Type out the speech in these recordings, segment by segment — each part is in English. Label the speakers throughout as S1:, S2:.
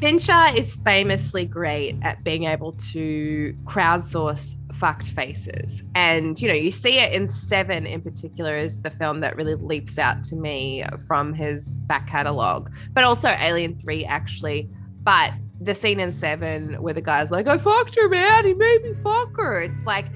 S1: Fincher is famously great at being able to crowdsource fucked faces. And, you know, you see it in Seven in particular, is the film that really leaps out to me from his back catalogue, but also Alien 3, actually. But the scene in Seven where the guy's like, I fucked her, man. He made me fuck her. It's like,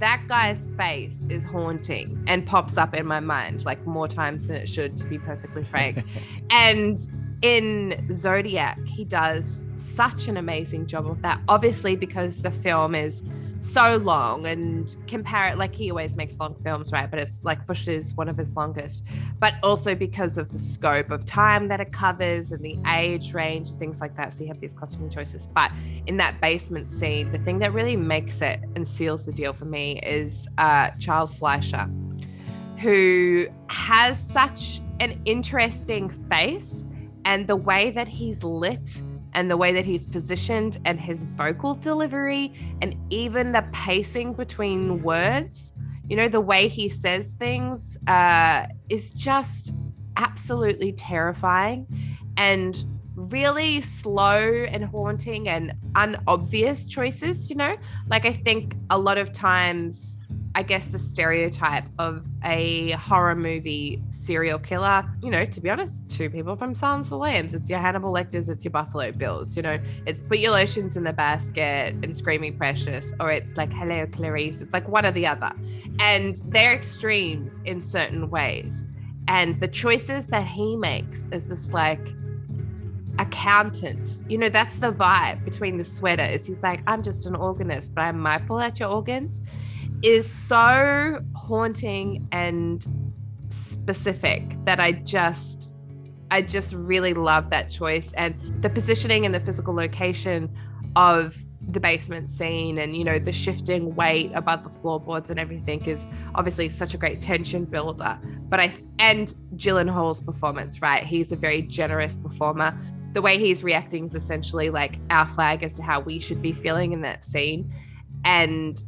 S1: that guy's face is haunting and pops up in my mind like more times than it should, to be perfectly frank. and in Zodiac, he does such an amazing job of that. Obviously, because the film is so long and compare it like he always makes long films, right? But it's like Bush is one of his longest, but also because of the scope of time that it covers and the age range, things like that. So you have these costume choices. But in that basement scene, the thing that really makes it and seals the deal for me is uh, Charles Fleischer, who has such an interesting face and the way that he's lit and the way that he's positioned and his vocal delivery and even the pacing between words you know the way he says things uh, is just absolutely terrifying and really slow and haunting and unobvious choices you know? Like i think a lot of times I guess, the stereotype of a horror movie serial killer. You know, to be honest, two people from Silence of the Lambs. It's your Hannibal Lecters, it's your Buffalo Bills. You know, it's put your lotions in the basket and screaming precious, or it's like hello Clarice. It's like one or the other, and they're extremes in certain ways. And the choices that he makes is this like accountant. You know, that's the vibe between the sweater. Is he's like, I'm just an organist, but I might pull out your organs is so haunting and specific that I just I just really love that choice. And the positioning and the physical location of the basement scene and you know the shifting weight above the floorboards and everything is obviously such a great tension builder. But I and Gyllenhaal's performance right? He's a very generous performer. The way he's reacting is essentially like our flag as to how we should be feeling in that scene. And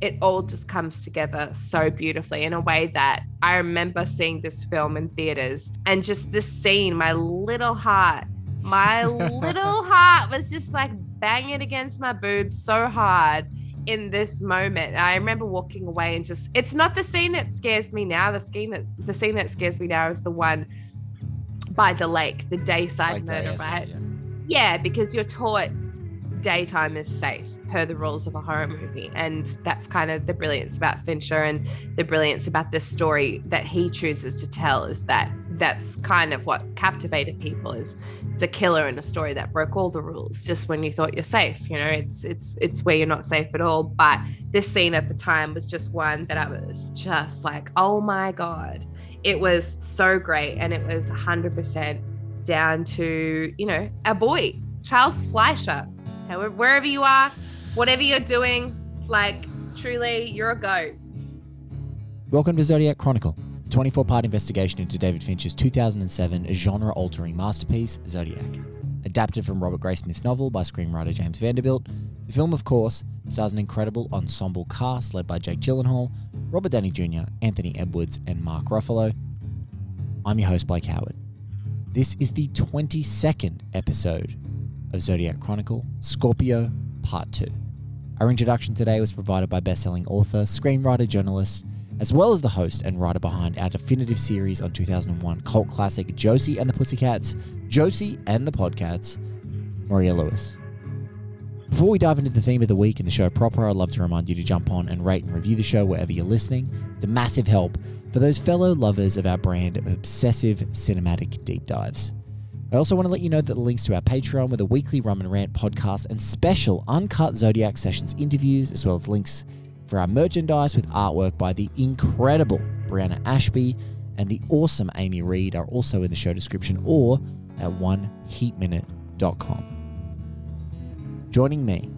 S1: it all just comes together so beautifully in a way that I remember seeing this film in theaters and just this scene, my little heart, my little heart was just like banging against my boobs so hard in this moment. I remember walking away and just it's not the scene that scares me now. The scene that's the scene that scares me now is the one by the lake, the dayside like murder, right? Yeah. yeah, because you're taught daytime is safe per the rules of a horror movie. And that's kind of the brilliance about Fincher and the brilliance about this story that he chooses to tell is that that's kind of what captivated people is it's a killer in a story that broke all the rules just when you thought you're safe you know? It's it's it's where you're not safe at all. But this scene at the time was just one that i was just like oh my god. It was so great and it was 100% down to you know our boy charles fleischer wherever you are whatever you're doing, like truly, you're a goat.
S2: Welcome to Zodiac Chronicle, a 24 part investigation into David Fincher's 2007 genre altering masterpiece, Zodiac. Adapted from Robert Graysmith's novel by screenwriter James Vanderbilt, the film, of course, stars an incredible ensemble cast led by Jake Gyllenhaal, Robert Downey Jr., Anthony Edwards, and Mark Ruffalo. I'm your host, Blake Howard. This is the 22nd episode of Zodiac Chronicle, Scorpio Part 2. Our introduction today was provided by bestselling author, screenwriter, journalist, as well as the host and writer behind our definitive series on 2001 cult classic Josie and the Pussycats, Josie and the Podcats, Maria Lewis. Before we dive into the theme of the week and the show proper, I'd love to remind you to jump on and rate and review the show wherever you're listening. It's a massive help for those fellow lovers of our brand of obsessive cinematic deep dives. I also want to let you know that the links to our Patreon with a weekly Rum and Rant podcast and special uncut Zodiac Sessions interviews, as well as links for our merchandise with artwork by the incredible Brianna Ashby and the awesome Amy Reed are also in the show description or at oneheatminute.com. Joining me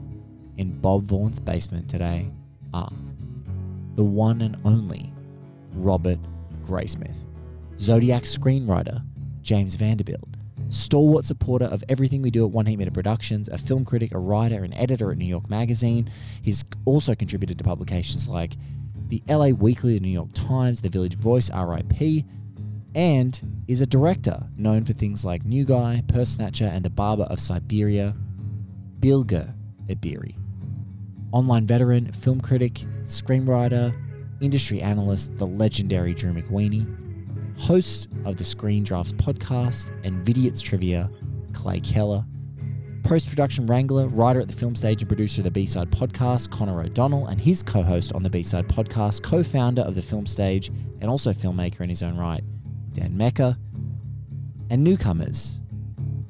S2: in Bob Vaughan's basement today are the one and only Robert Graysmith, Zodiac screenwriter James Vanderbilt, stalwart supporter of everything we do at One Heat Minute Productions, a film critic, a writer, and editor at New York Magazine. He's also contributed to publications like the LA Weekly, the New York Times, the Village Voice, RIP, and is a director known for things like New Guy, Purse Snatcher, and The Barber of Siberia, Bilge Ebiri. Online veteran, film critic, screenwriter, industry analyst, the legendary Drew McWeeny, host of the Screen Drafts podcast and Vidiots Trivia, Clay Keller, post production wrangler, writer at the film stage, and producer of the B Side podcast, Connor O'Donnell, and his co host on the B Side podcast, co founder of the film stage, and also filmmaker in his own right, Dan Mecca, and newcomers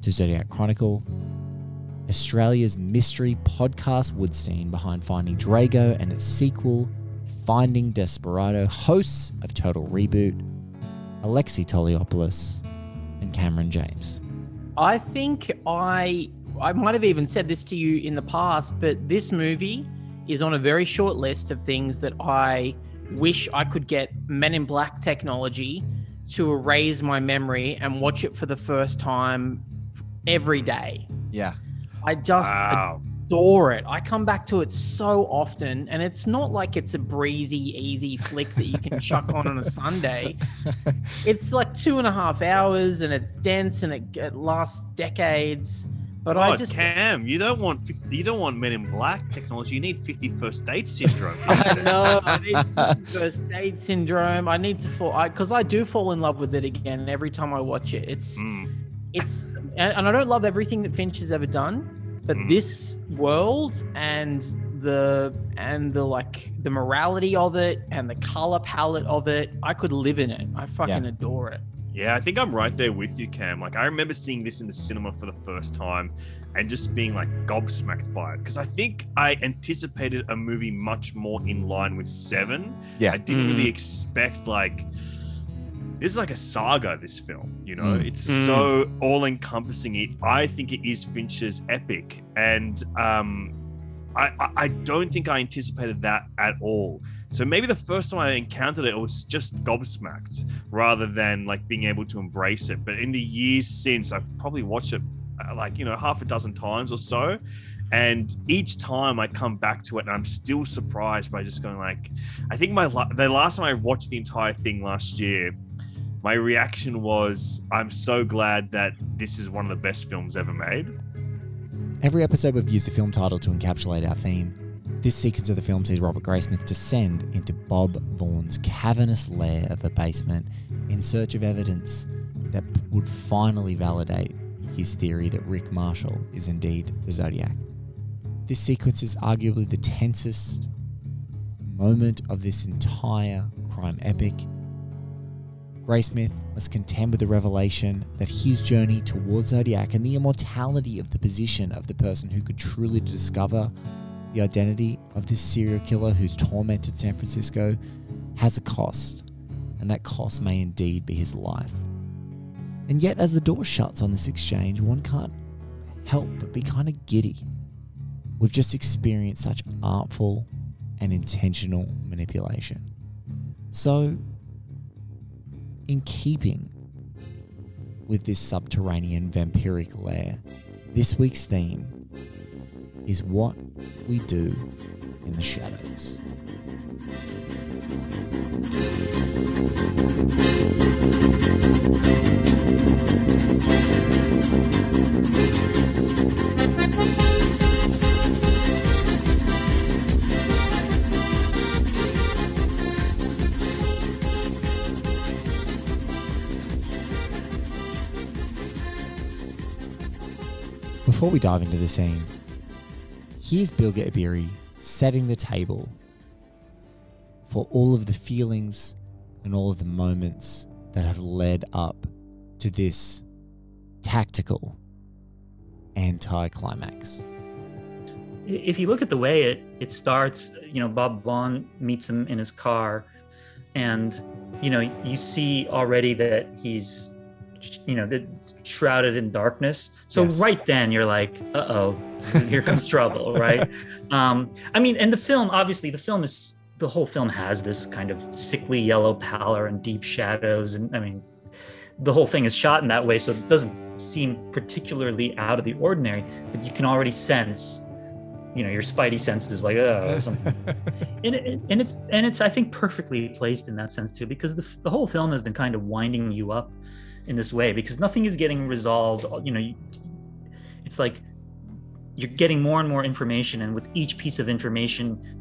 S2: to Zodiac Chronicle, Australia's mystery podcast Woodstein behind Finding Drago and its sequel, Finding Desperado, hosts of Total Reboot, Alexi Toliopoulos, and Cameron James.
S3: I think I I might have even said this to you in the past, but this movie is on a very short list of things that I wish I could get Men in Black technology to erase my memory and watch it for the first time every day.
S2: Yeah.
S3: I just
S4: Wow.
S3: Adore it. I come back to it so often, and it's not like it's a breezy, easy flick that you can chuck on on a Sunday. It's like two and a half hours, and it's dense, and it, it lasts decades. But
S4: oh,
S3: I just
S4: Cam, you don't want 50, you don't want Men in Black technology. You need 50 First Date syndrome.
S3: I know. I need first date syndrome. I need to fall because I, do fall in love with it again every time I watch it. It's
S4: Mm.
S3: it's and, and I don't love everything that Fincher has ever done, but
S4: Mm.
S3: this world and the and the like the morality of it and the color palette of it, I could live in it. I fucking adore it.
S4: Yeah, I think I'm right there with you, Cam. Like, I remember seeing this in the cinema for the first time and just being like gobsmacked by it because I think I anticipated a movie much more in line with Seven.
S2: Yeah.
S4: I didn't
S3: Mm.
S4: really expect like this is like a saga. This film, you know,
S2: Mm.
S4: it's
S3: Mm.
S4: so all encompassing. It, I think it is Fincher's epic, and um, I, I, I don't think I anticipated that at all. So maybe the first time I encountered it, it was just gobsmacked rather than like being able to embrace it. But in the years since, I've probably watched it uh, like, you know, half a dozen times or so. And each time I come back to it, and I'm still surprised by just going like, I think my la- the last time I watched the entire thing last year, my reaction was, I'm so glad that this is one of the best films ever made.
S2: Every episode we've used a film title to encapsulate our theme. This sequence of the film sees Robert Graysmith descend into Bob Vaughan's cavernous lair of the basement in search of evidence that would finally validate his theory that Rick Marshall is indeed the Zodiac. This sequence is arguably the tensest moment of this entire crime epic. Graysmith must contend with the revelation that his journey towards Zodiac and the immortality of the position of the person who could truly discover the identity of this serial killer who's tormented San Francisco has a cost, and that cost may indeed be his life. And yet, as the door shuts on this exchange, one can't help but be kind of giddy. We've just experienced such artful and intentional manipulation. So, in keeping with this subterranean vampiric lair, this week's theme is what we do in the shadows. Before we dive into the scene, here's Bilge Ebiri setting the table for all of the feelings and all of the moments that have led up to this tactical anti-climax.
S5: if you look at the way it it starts, you know, Bob Vaughn meets him in his car, and you know, you see already that he's, you know, shrouded in darkness. So
S2: Yes.
S5: right then you're like, uh oh, here comes trouble, right? Um, I mean, and the film, obviously, the film is the whole film has this kind of sickly yellow pallor and deep shadows, and I mean, the whole thing is shot in that way, so it doesn't seem particularly out of the ordinary. But you can already sense you know your spidey senses like oh something and, it, and it's and it's i think perfectly placed in that sense too because the, the whole film has been kind of winding you up in this way because nothing is getting resolved you know it's like you're getting more and more information and with each piece of information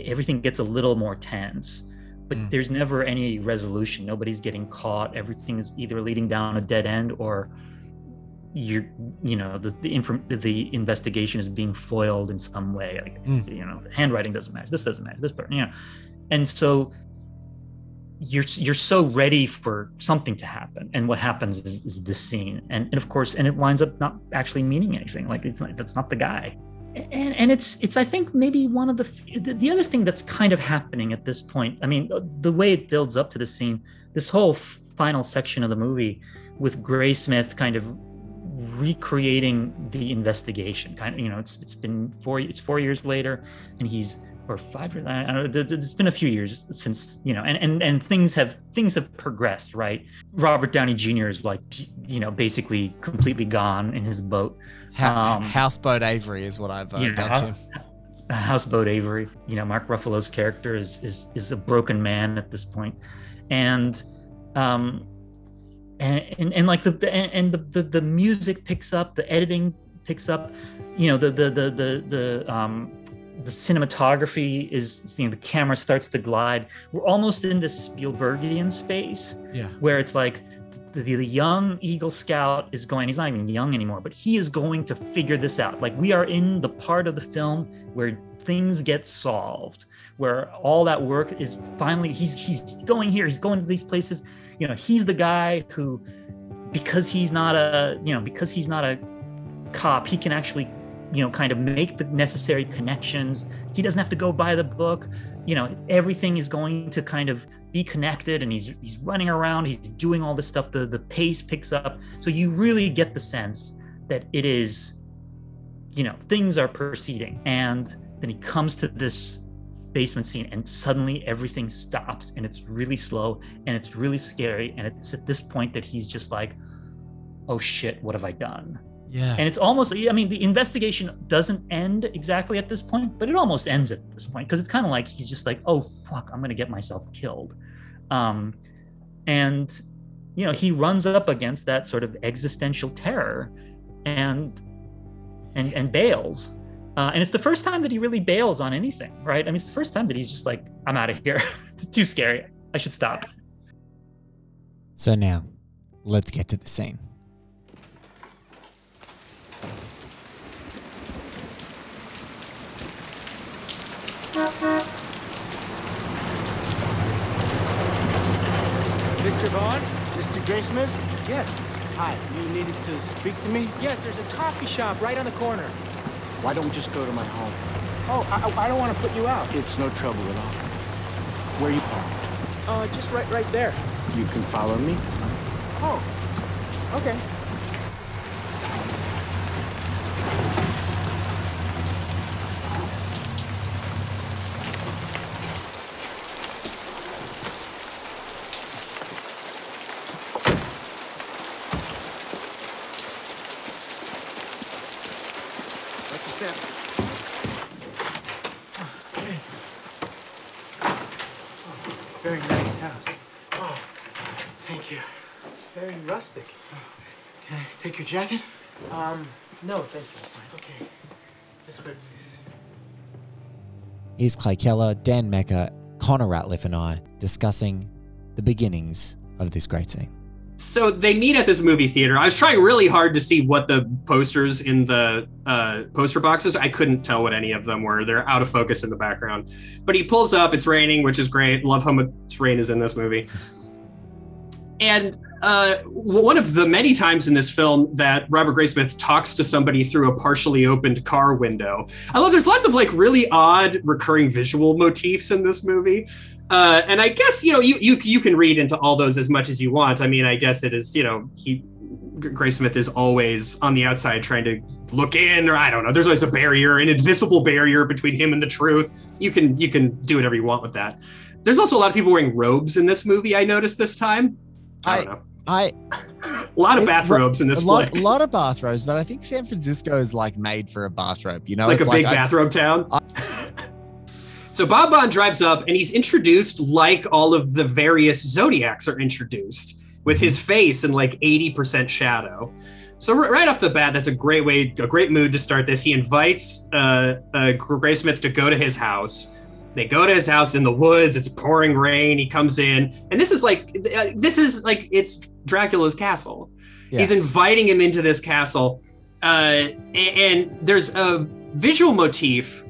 S5: everything gets a little more tense. But mm. there's never any resolution. Nobody's getting caught. Everything is either leading down a dead end or you're you know the the, inform- the investigation is being foiled in some way. Like mm. you know handwriting doesn't match. This doesn't match this part you know. And so you're you're so ready for something to happen and what happens is, is this scene. And, and of course and it winds up not actually meaning anything. Like it's not that's not the guy. And, and it's it's i think maybe one of the, the the other thing that's kind of happening at this point i mean the way it builds up to the scene this whole final section of the movie with Graysmith kind of recreating the investigation. Kind of you know it's it's been four it's four years later and he's or five years. I don't know. It's been a few years since you know, and and and things have things have progressed, right? Robert Downey Jr. is like you know basically completely gone in his boat.
S2: Ha- um, Houseboat Avery is what I've uh, yeah, done
S5: to. Houseboat Avery. You know, Mark Ruffalo's character is is is a broken man at this point, and um, and and, and like the, the and the, the the music picks up, the editing picks up, you know, the the the the the um the cinematography is you know the camera starts to glide. We're almost in this spielbergian space
S2: yeah.
S5: where it's like the, the, young eagle scout is going he's not even young anymore but he is going to figure this out. Like we are in the part of the film where things get solved where all that work is finally he's he's going here he's going to these places. You know he's the guy who because he's not a you know because he's not a cop he can actually you know kind of make the necessary connections. He doesn't have to go buy the book. You know everything is going to kind of be connected and he's he's running around. He's doing all this stuff. The the pace picks up. So you really get the sense that it is you know things are proceeding. And then he comes to this basement scene and suddenly everything stops and it's really slow and it's really scary. And it's at this point that he's just like oh shit what have i done
S2: yeah.
S5: And it's almost, I mean, the investigation doesn't end exactly at this point, but it almost ends at this point because it's kind of like he's just like, oh, fuck, I'm going to get myself killed. Um, and, you know, he runs up against that sort of existential terror and, and, and bails. Uh, and it's the first time that he really bails on anything, right? I mean, it's the first time that he's just like, I'm out of here. it's too scary. I should stop.
S2: So now, let's get to the scene.
S6: Mr. Vaughn? Mr. Graysmith? Yes. Hi, you needed to speak to me?
S7: Yes, there's a coffee shop right on the corner.
S6: Why don't we just go to my home?
S7: Oh, I, I don't want to put you out.
S6: It's no trouble at all. Where are you parked?
S7: Uh, just right, right there.
S6: You can follow me?
S7: Oh, okay.
S6: Jacket?
S7: Um, no, thank you. Okay. This way, please.
S2: Here's Clay Keller, Dan Mecca, Connor Ratliff, and I discussing the beginnings of this great scene.
S8: So they meet at this movie theater. I was trying really hard to see what the posters in the uh, poster boxes. I couldn't tell what any of them were. They're out of focus in the background. But he pulls up. It's raining, which is great. Love how much rain is in this movie. And uh, one of the many times in this film that Robert Graysmith talks to somebody through a partially opened car window. I love there's lots of like really odd recurring visual motifs in this movie. Uh, and I guess you know you you you can read into all those as much as you want. I mean, I guess it is you know he Graysmith is always on the outside trying to look in, or I don't know. There's always a barrier, an invisible barrier between him and the truth. You can you can do whatever you want with that. There's also a lot of people wearing robes in this movie. I noticed this time. I, I don't know.
S2: I
S8: a lot of bathrobes in this
S2: a lot,
S8: flick.
S2: a lot of bathrobes, but I think San Francisco is like made for a bathrobe. You know,
S8: It's like a big
S2: I-
S8: bathrobe town. so Bob Vaughn drives up and he's introduced like all of the various Zodiacs are introduced with his face in like 80% shadow. So right off the bat, that's a great way, a great mood to start this. He invites uh, uh, Graysmith to go to his house. They go to his house in the woods. It's pouring rain. He comes in, and this is like, uh, this is like it's Dracula's castle.
S2: Yes.
S8: He's inviting him into this castle, uh, and there's a visual motif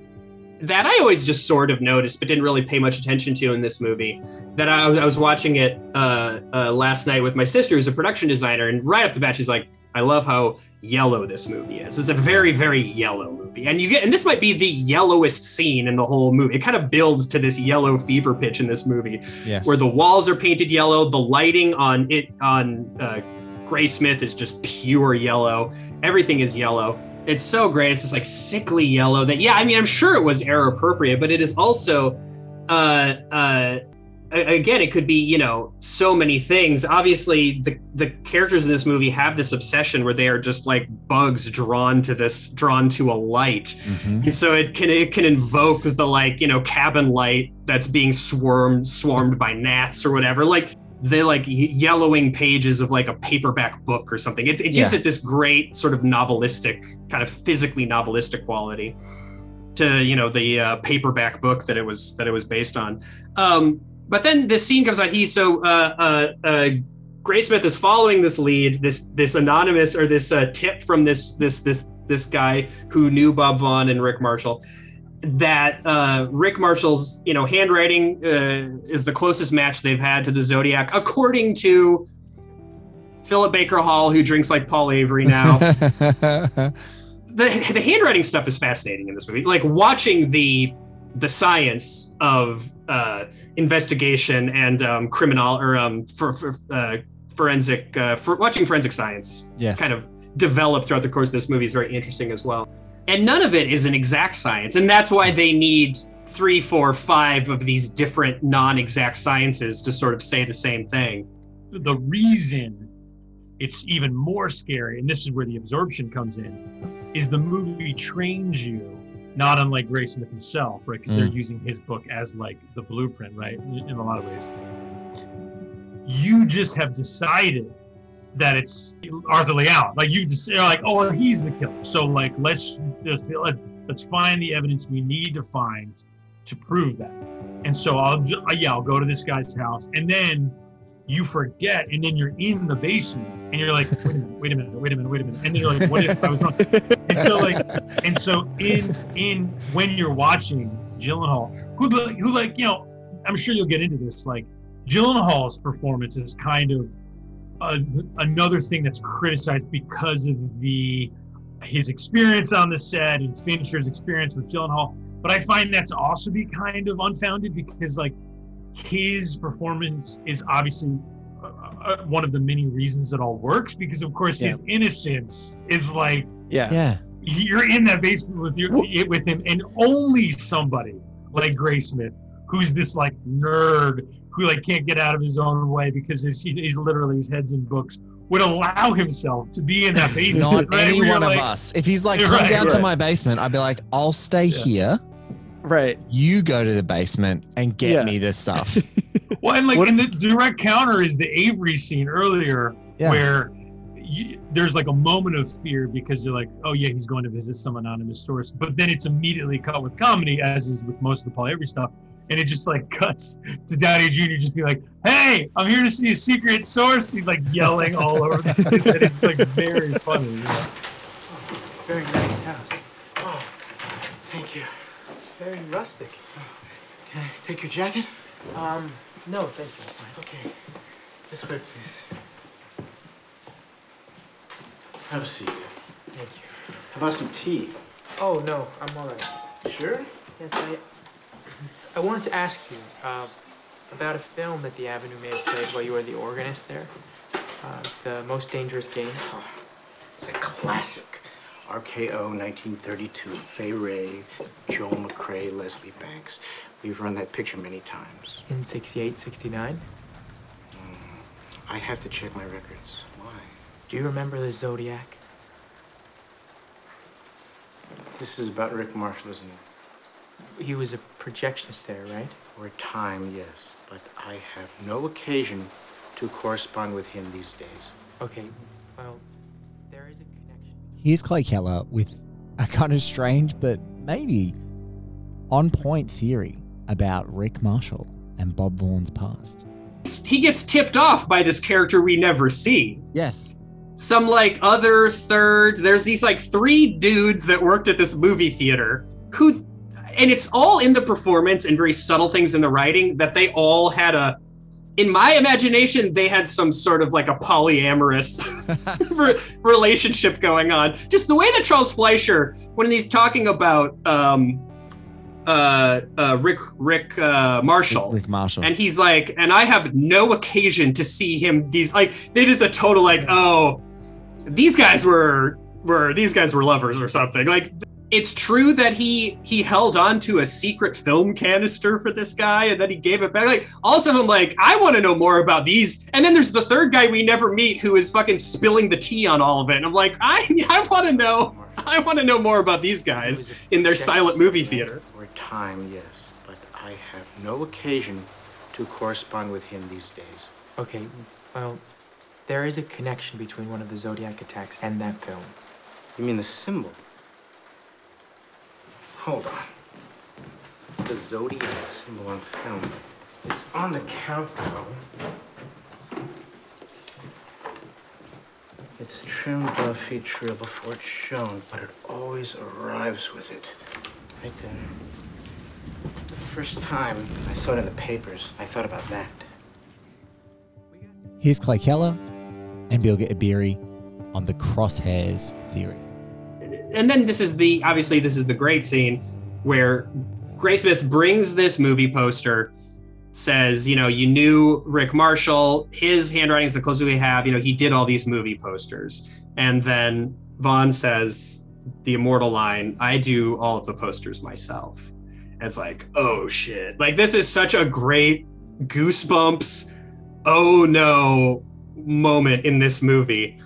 S8: that I always just sort of noticed, but didn't really pay much attention to in this movie. That I, I was watching it uh, uh, last night with my sister, who's a production designer, and right off the bat, she's like, "I love how yellow this movie is. It's a very, very yellow movie, and you get, and this might be the yellowest scene in the whole movie. It kind of builds to this yellow fever pitch in this movie
S2: yes.
S8: where the walls are painted yellow, the lighting on it on uh, Graysmith is just pure yellow. Everything is yellow. It's so great. It's just like sickly yellow. That yeah, I mean, I'm sure it was era appropriate, but it is also, uh, uh, again, it could be you know so many things. Obviously, the the characters in this movie have this obsession where they are just like bugs drawn to this, drawn to a light.
S2: Mhm.
S8: And so it can it can invoke the like you know cabin light that's being swarmed swarmed by gnats or whatever like the like yellowing pages of like a paperback book or something. It, it gives
S2: Yeah.
S8: it this great sort of novelistic kind of physically novelistic quality to you know the uh, paperback book that it was that it was based on. Um, but then this scene comes out. He so uh, uh, uh, Graysmith is following this lead, this this anonymous or this uh, tip from this this this this guy who knew Bob Vaughn and Rick Marshall. That uh, Rick Marshall's you know handwriting uh, is the closest match they've had to the Zodiac, according to Philip Baker Hall, who drinks like Paul Avery now. the the handwriting stuff is fascinating in this movie. Like watching the the science of uh, investigation and um, criminal or um, for, for uh, forensic uh, for watching forensic science
S2: yes.
S8: kind of develop throughout the course of this movie is very interesting as well. And none of it is an exact science, and that's why they need three, four, five of these different non-exact sciences to sort of say the same thing.
S9: the reason it's even more scary, and this is where the absorption comes in, is the movie trains you, not unlike Graysmith himself, right? Because they're hmm. using his book as like the blueprint, right? In a lot of ways. You just have decided that it's Arthur Leigh Allen. Like you just you're like, oh, well, he's the killer. So like, let's just let's let's find the evidence we need to find to prove that. And so I'll yeah, I'll go to this guy's house, and then you forget, and then you're in the basement, and you're like, wait a minute, wait a minute, wait a minute, wait a minute, and then you're like, what if I was wrong? And so like, and so in in when you're watching Gyllenhaal, who like who like you know, I'm sure you'll get into this. Like Gyllenhaal's performance is kind of uh, another thing that's criticized because of the his experience on the set and Fincher's experience with Gyllenhaal. But I find that to also be kind of unfounded because like his performance is obviously uh, uh, one of the many reasons it all works because of course his innocence is like
S10: Yeah.
S2: Yeah.
S9: you're in that basement with your with him and only somebody like Graysmith who's this like nerd who like can't get out of his own way because his, he's literally his head's in books would allow himself to be in that basement
S2: Not
S9: right?
S2: any
S9: Where you're
S2: one of us. If he's like, come
S9: Right,
S2: down to my basement, I'd be like, I'll stay here.
S10: Right.
S2: You go to the basement and get
S10: Yeah.
S2: me this stuff.
S9: Well, and like,
S10: What-
S9: and the direct counter is the Avery scene earlier,
S2: Yeah.
S9: where you, there's like a moment of fear because you're like, oh yeah, he's going to visit some anonymous source, but then it's immediately cut with comedy, as is with most of the Paul Avery stuff, and it just like cuts to Downey Jr. just be like, hey, I'm here to see a secret source. He's like yelling all over the place, and it's like very funny. you know?
S7: Very nice house. Oh, thank you. Very rustic. Can I take your jacket? Um, no, thank you. Fine. Okay. This way, please.
S6: Have a seat.
S7: Thank you.
S6: How about some tea?
S7: Oh, no, I'm all right.
S6: Sure?
S7: Yes, I, I wanted to ask you uh, about a film that the Avenue may have played while you were the organist there. Uh, the Most Dangerous Game.
S6: It's a classic. RKO 1932. Fay Wray, Joel McCrea, Leslie Banks. We've run that picture many times.
S7: In 68, 69.
S6: Mm, I'd have to check my records. Why?
S7: Do you remember the Zodiac?
S6: This is about Rick Marshall, isn't it?
S7: He was a projectionist there, right?
S6: For a time, yes. But I have no occasion to correspond with him these days.
S7: Okay, well,
S2: Here's Clay Keller with a kind of strange but maybe on point theory about Rick Marshall and Bob Vaughan's past.
S8: He gets tipped off by this character we never see.
S2: Yes.
S8: Some like other third, there's these like three dudes that worked at this movie theater who, and it's all in the performance and very subtle things in the writing that they all had a, in my imagination, they had some sort of like a polyamorous re- relationship going on. Just the way that Charles Fleischer, when he's talking about um, uh, uh, Rick Rick uh, Marshall,
S2: Rick Marshall.
S8: and he's like, and I have no occasion to see him. These like it is a total like, oh, these guys were were these guys were lovers or something. Like it's true that he he held on to a secret film canister for this guy and then he gave it back. Like also I'm like, I want to know more about these. And then there's the third guy we never meet who is fucking spilling the tea on all of it. And I'm like, I I want to know. I want to know more about these guys in their silent movie theater.
S6: or time, yes. But I have no occasion to correspond with him these days.
S7: Okay, well, there is a connection between one of the Zodiac attacks and that film.
S6: You mean the symbol? Hold on. The zodiac symbol on film. It's on the countdown. It's trimmed above feet reel before it's shown, but it always arrives with it. Right then. The first time I saw it in the papers, I thought about that.
S2: Here's Clay Keller and Bilge Ebiri on the crosshairs theory.
S8: And then this is the obviously this is the great scene where Graysmith brings this movie poster, says, you know, you knew Rick Marshall, his handwriting is the closest we have. You know, he did all these movie posters, and then Vaughn says the immortal line, "I do all of the posters myself." And it's like, oh shit! Like this is such a great goosebumps. Oh no moment in this movie.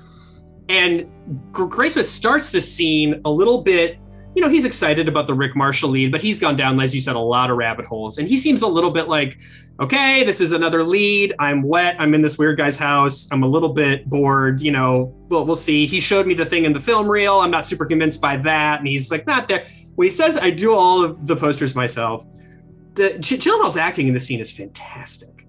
S8: And Gr- Graysmith starts the scene a little bit, you know, he's excited about the Rick Marshall lead, but he's gone down, as you said, a lot of rabbit holes. And he seems a little bit like, okay, this is another lead. I'm wet. I'm in this weird guy's house. I'm a little bit bored. You know, well, we'll see. He showed me the thing in the film reel. I'm not super convinced by that. And he's like, not there. When he says, I do all of the posters myself, the Gyllenhaal's acting in the scene is fantastic.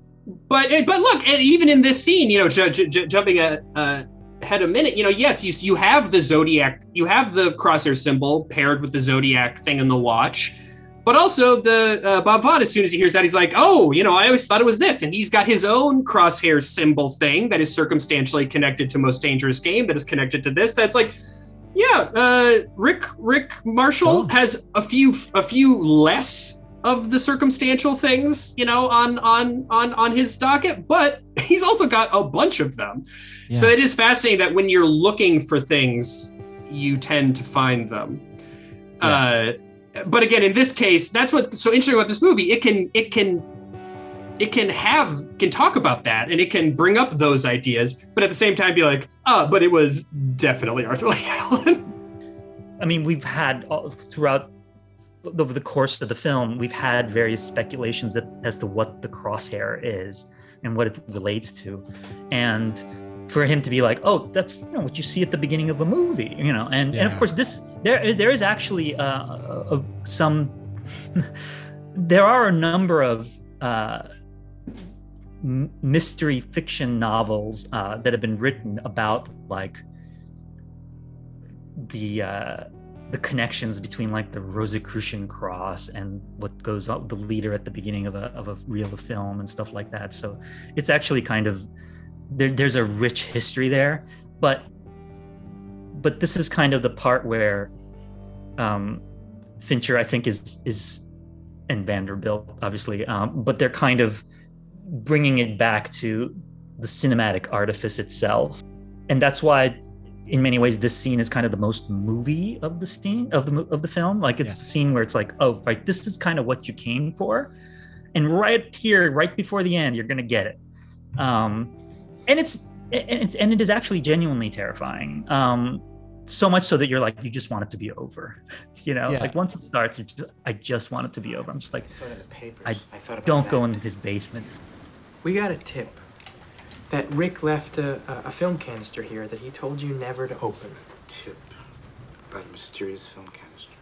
S8: But but look, and even in this scene, you know, j- j- jumping a, uh, ahead a minute, you know, yes, you you have the zodiac, you have the crosshair symbol paired with the zodiac thing in the watch, but also the uh, Bob Vaughn. As soon as he hears that, he's like, oh, you know, I always thought it was this, and he's got his own crosshair symbol thing that is circumstantially connected to Most Dangerous Game, that is connected to this. That's like, yeah, uh, Rick Rick Marshall
S2: Oh.
S8: has a few a few less of the circumstantial things, you know, on on on on his docket, but he's also got a bunch of them. So it is fascinating that when you're looking for things, you tend to find them. Uh, but again, in this case, that's what's so interesting about this movie. It can it can it can have can talk about that and it can bring up those ideas, but at the same time be like, oh, but it was definitely Arthur Leigh Allen.
S5: I mean, we've had all, throughout over the course of the film, we've had various speculations as to what the crosshair is and what it relates to, and for him to be like, "Oh, that's you know what you see at the beginning of a movie," you know, and and of course this there is there is actually uh, of some there are a number of uh, m- mystery fiction novels uh, that have been written about like the uh, the connections between like the Rosicrucian cross and what goes up the leader at the beginning of a of a reel of film and stuff like that. So it's actually kind of there, there's a rich history there, but but this is kind of the part where um, Fincher I think is is and Vanderbilt obviously, um, but they're kind of bringing it back to the cinematic artifice itself, and that's why in many ways this scene is kind of the most movie of the scene of the of the film. Like it's
S2: Yes.
S5: the scene where it's like oh right this is kind of what you came for. And right here right before the end you're gonna get it. Um and it's and, it's, and it is actually genuinely terrifying. Um, so much so that you're like, you just want it to be over. You know,
S2: Yeah.
S5: like once it starts, you just, I just want it to be over. I'm just like,
S6: I saw the papers.
S5: I
S6: I thought about
S5: don't go
S6: that.
S5: in his basement.
S7: We got a tip that Rick left a, a, a film canister here that he told you never to open.
S6: Tip about a mysterious film canister.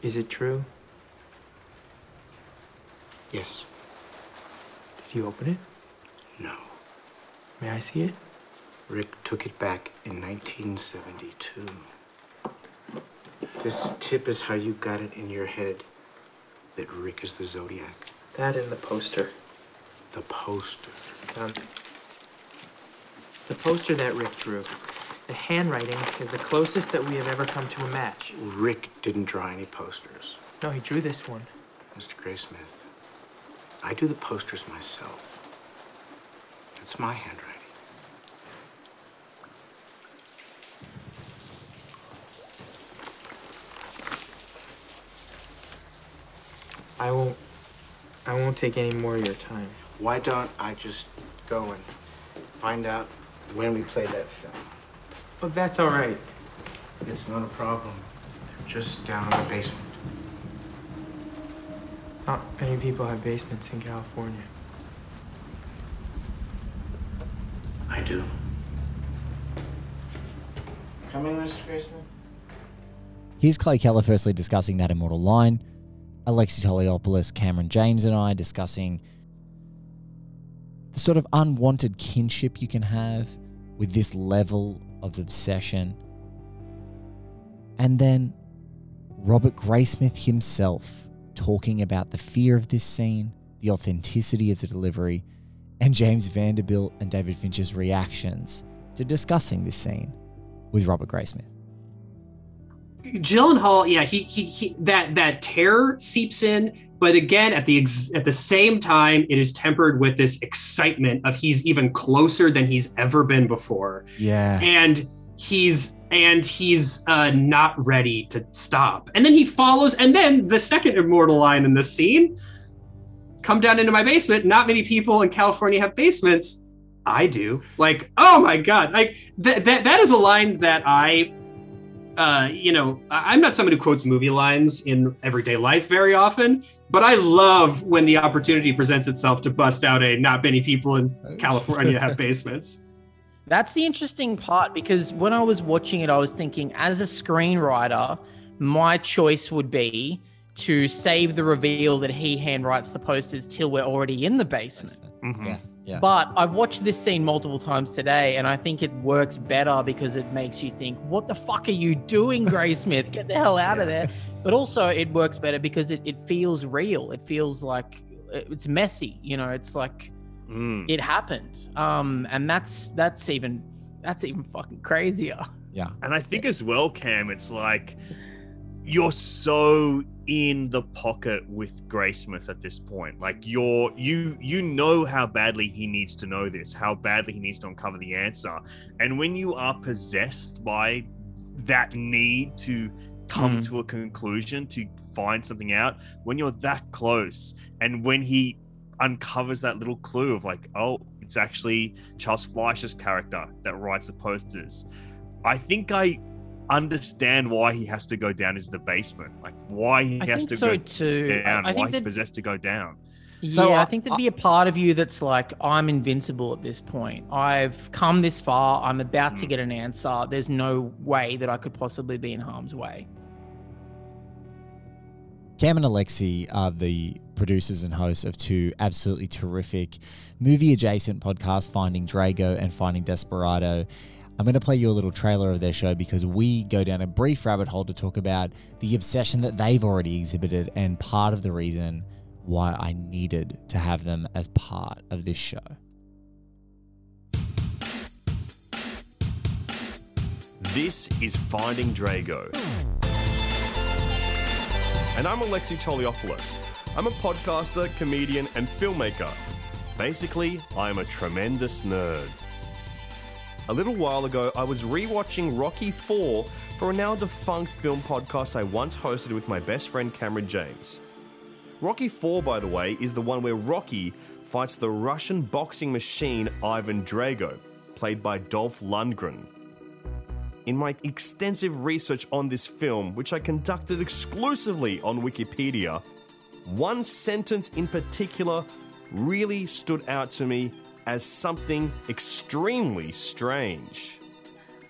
S7: Is it true?
S6: Yes.
S7: Did you open it?
S6: No.
S7: May I see it?
S6: Rick took it back in 1972. This tip is how you got it in your head that Rick is the Zodiac.
S7: That and the poster.
S6: The poster.
S7: Um, the poster that Rick drew. The handwriting is the closest that we have ever come to a match.
S6: Rick didn't draw any posters.
S7: No, he drew this one.
S6: Mr. Graysmith, I do the posters myself. It's my handwriting.
S7: I won't. I won't take any more of your time.
S6: Why don't I just go and find out when we play that film?
S7: But that's all right.
S6: It's not a problem. They're just down in the basement.
S7: Not many people have basements in California.
S6: I do. Coming, Mr. Graysmith?
S2: Here's Clay Keller firstly discussing that immortal line. Alexi Toliopoulos, Cameron James, and I discussing the sort of unwanted kinship you can have with this level of obsession. And then Robert Graysmith himself talking about the fear of this scene, the authenticity of the delivery, and James Vanderbilt and David Fincher's reactions to discussing this scene with Robert Graysmith.
S8: Gyllenhaal, yeah, he, he he that that terror seeps in, but again, at the ex, at the same time, it is tempered with this excitement of he's even closer than he's ever been before,
S2: Yeah.
S8: and he's and he's uh, not ready to stop. And then he follows, and then the second immortal line in the scene: "Come down into my basement. Not many people in California have basements. I do. Like, oh my god, like that that that is a line that I." uh, you know, I- I'm not someone who quotes movie lines in everyday life very often, but I love when the opportunity presents itself to bust out a not many people in California have basements.
S3: That's the interesting part because when I was watching it, I was thinking, as a screenwriter, my choice would be to save the reveal that he handwrites the posters till we're already in the basement.
S4: Mhm.
S2: Yeah. Yes.
S3: But I've watched this scene multiple times today, and I think it works better because it makes you think, "What the fuck are you doing, Graysmith? Get the hell out of there!" But also, it works better because it, it feels real. It feels like it's messy. You know, it's like
S4: Mm.
S3: it happened. Um, and that's that's even that's even fucking crazier.
S2: yeah.
S4: And I think as well, Cam, it's like you're so in the pocket with Graysmith at this point. Like you're you you know how badly he needs to know this, how badly he needs to uncover the answer. And when you are possessed by that need to come
S3: Mm.
S4: to a conclusion, to find something out, when you're that close, and when he uncovers that little clue of like, oh, it's actually Charles Fleischer's character that writes the posters. I think I understand why he has to go down into the basement. Like why he
S3: I
S4: has to
S3: so
S4: go
S3: too.
S4: Down,
S3: I
S4: why
S3: think
S4: he's
S3: that-
S4: possessed to go down.
S2: So
S3: yeah, I
S2: I-
S3: think there'd be a part of you that's like, I'm invincible at this point. I've come this far. I'm about to
S4: Mm.
S3: get an answer. There's no way that I could possibly be in harm's way.
S2: Cam and Alexi are the producers and hosts of two absolutely terrific movie adjacent podcasts, Finding Drago and Finding Desperado. I'm going to play you a little trailer of their show because we go down a brief rabbit hole to talk about the obsession that they've already exhibited and part of the reason why I needed to have them as part of this show.
S4: This is Finding Drago. And I'm Alexi Toliopoulos. I'm a podcaster, comedian, and filmmaker. Basically, I am a tremendous nerd. A little while ago, I was rewatching Rocky 4 for a now defunct film podcast I once hosted with my best friend Cameron James. Rocky 4, by the way, is the one where Rocky fights the Russian boxing machine Ivan Drago. played by Dolph Lundgren. In my extensive research on this film, which I conducted exclusively on Wikipedia, one sentence in particular really stood out to me as something extremely strange.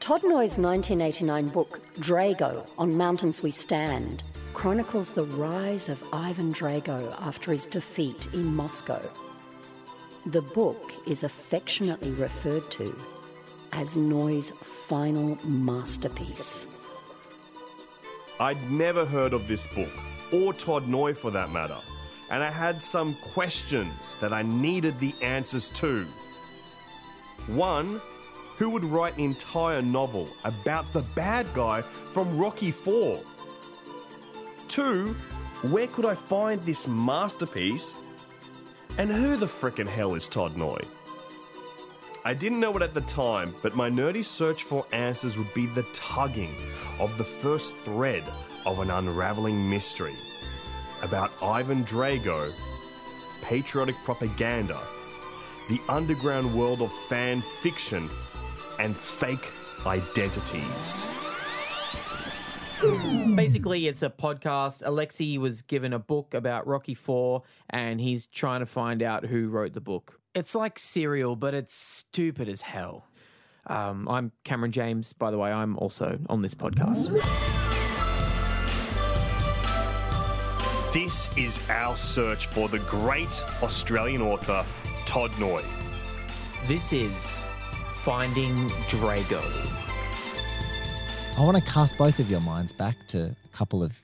S10: Todd Noy's 1989 book, Drago On Mountains We Stand, chronicles the rise of Ivan Drago after his defeat in Moscow. The book is affectionately referred to as Noy's final masterpiece.
S4: I'd never heard of this book, or Todd Noy for that matter, and I had some questions that I needed the answers to. One, who would write an entire novel about the bad guy from Rocky 4? Two, where could I find this masterpiece? And who the frickin' hell is Todd Noy? I didn't know it at the time, but my nerdy search for answers would be the tugging of the first thread of an unraveling mystery about Ivan Drago, patriotic propaganda, the underground world of fan fiction, and fake identities.
S3: Basically, it's a podcast. Alexi was given a book about Rocky Four, and he's trying to find out who wrote the book. It's like Serial, but it's stupid as hell. Um, I'm Cameron James, by the way. I'm also on this podcast.
S4: This is our search for the great Australian author Todd Noy.
S3: This is Finding Drago.
S2: I want to cast both of your minds back to a couple of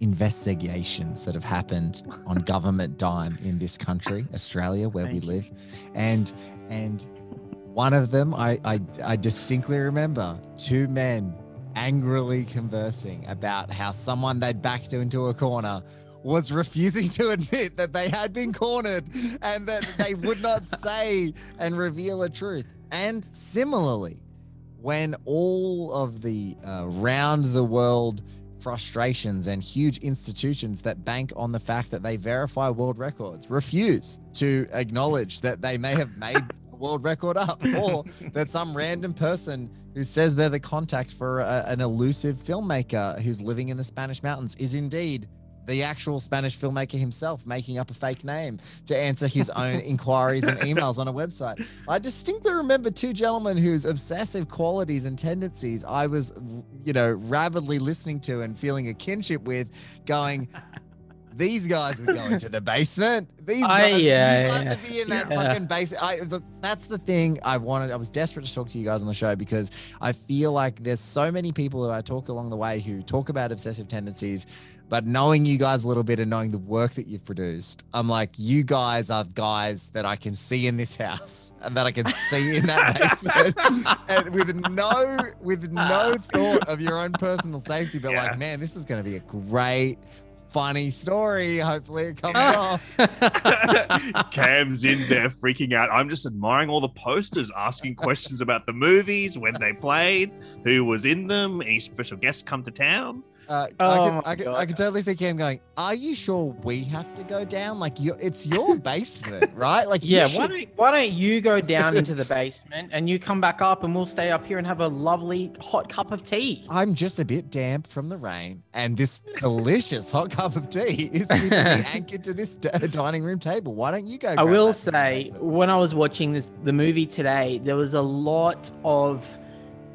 S2: investigations that have happened on government dime in this country, Australia, where we
S3: Thank you.
S2: live, and and one of them I, I I distinctly remember two men angrily conversing about how someone they'd backed into a corner was refusing to admit that they had been cornered and that they would not say and reveal a truth. And similarly, when all of the uh, round the world frustrations and huge institutions that bank on the fact that they verify world records refuse to acknowledge that they may have made world record up or that some random person who says they're the contact for a, an elusive filmmaker who's living in the Spanish mountains is indeed the actual Spanish filmmaker himself making up a fake name to answer his own inquiries and emails on a website. I distinctly remember two gentlemen whose obsessive qualities and tendencies I was, you know, rabidly listening to and feeling a kinship with, going, these guys would go into the basement. These
S3: I-
S2: guys,
S3: yeah,
S2: you guys
S3: yeah.
S2: would be in that
S3: Yeah.
S2: fucking basement. I, th- that's the thing I wanted. I was desperate to talk to you guys on the show because I feel like there's so many people who I talk along the way who talk about obsessive tendencies, but knowing you guys a little bit and knowing the work that you've produced, I'm like, you guys are guys that I can see in this house and that I can see in that basement, and with no with no ah. thought of your own personal safety, but
S4: Yeah.
S2: like, man, this is going to be a great. Funny story. Hopefully, it comes off.
S4: Cam's in there freaking out. I'm just admiring all the posters, asking questions about the movies, when they played, who was in them, any special guests come to town.
S2: Uh,
S3: Oh
S2: I, can, I, can, I can totally see Cam going. Are you sure we have to go down? Like, you it's your basement, right? Like,
S3: Yeah,
S2: should-
S3: why don't, why don't you go down into the basement and you come back up and we'll stay up here and have a lovely hot cup of tea.
S2: I'm just a bit damp from the rain, and this delicious hot cup of tea is keeping me anchored to this d- dining room table. Why don't you go?
S3: I will
S2: that from the
S3: say, when I was watching this the movie today, there was a lot of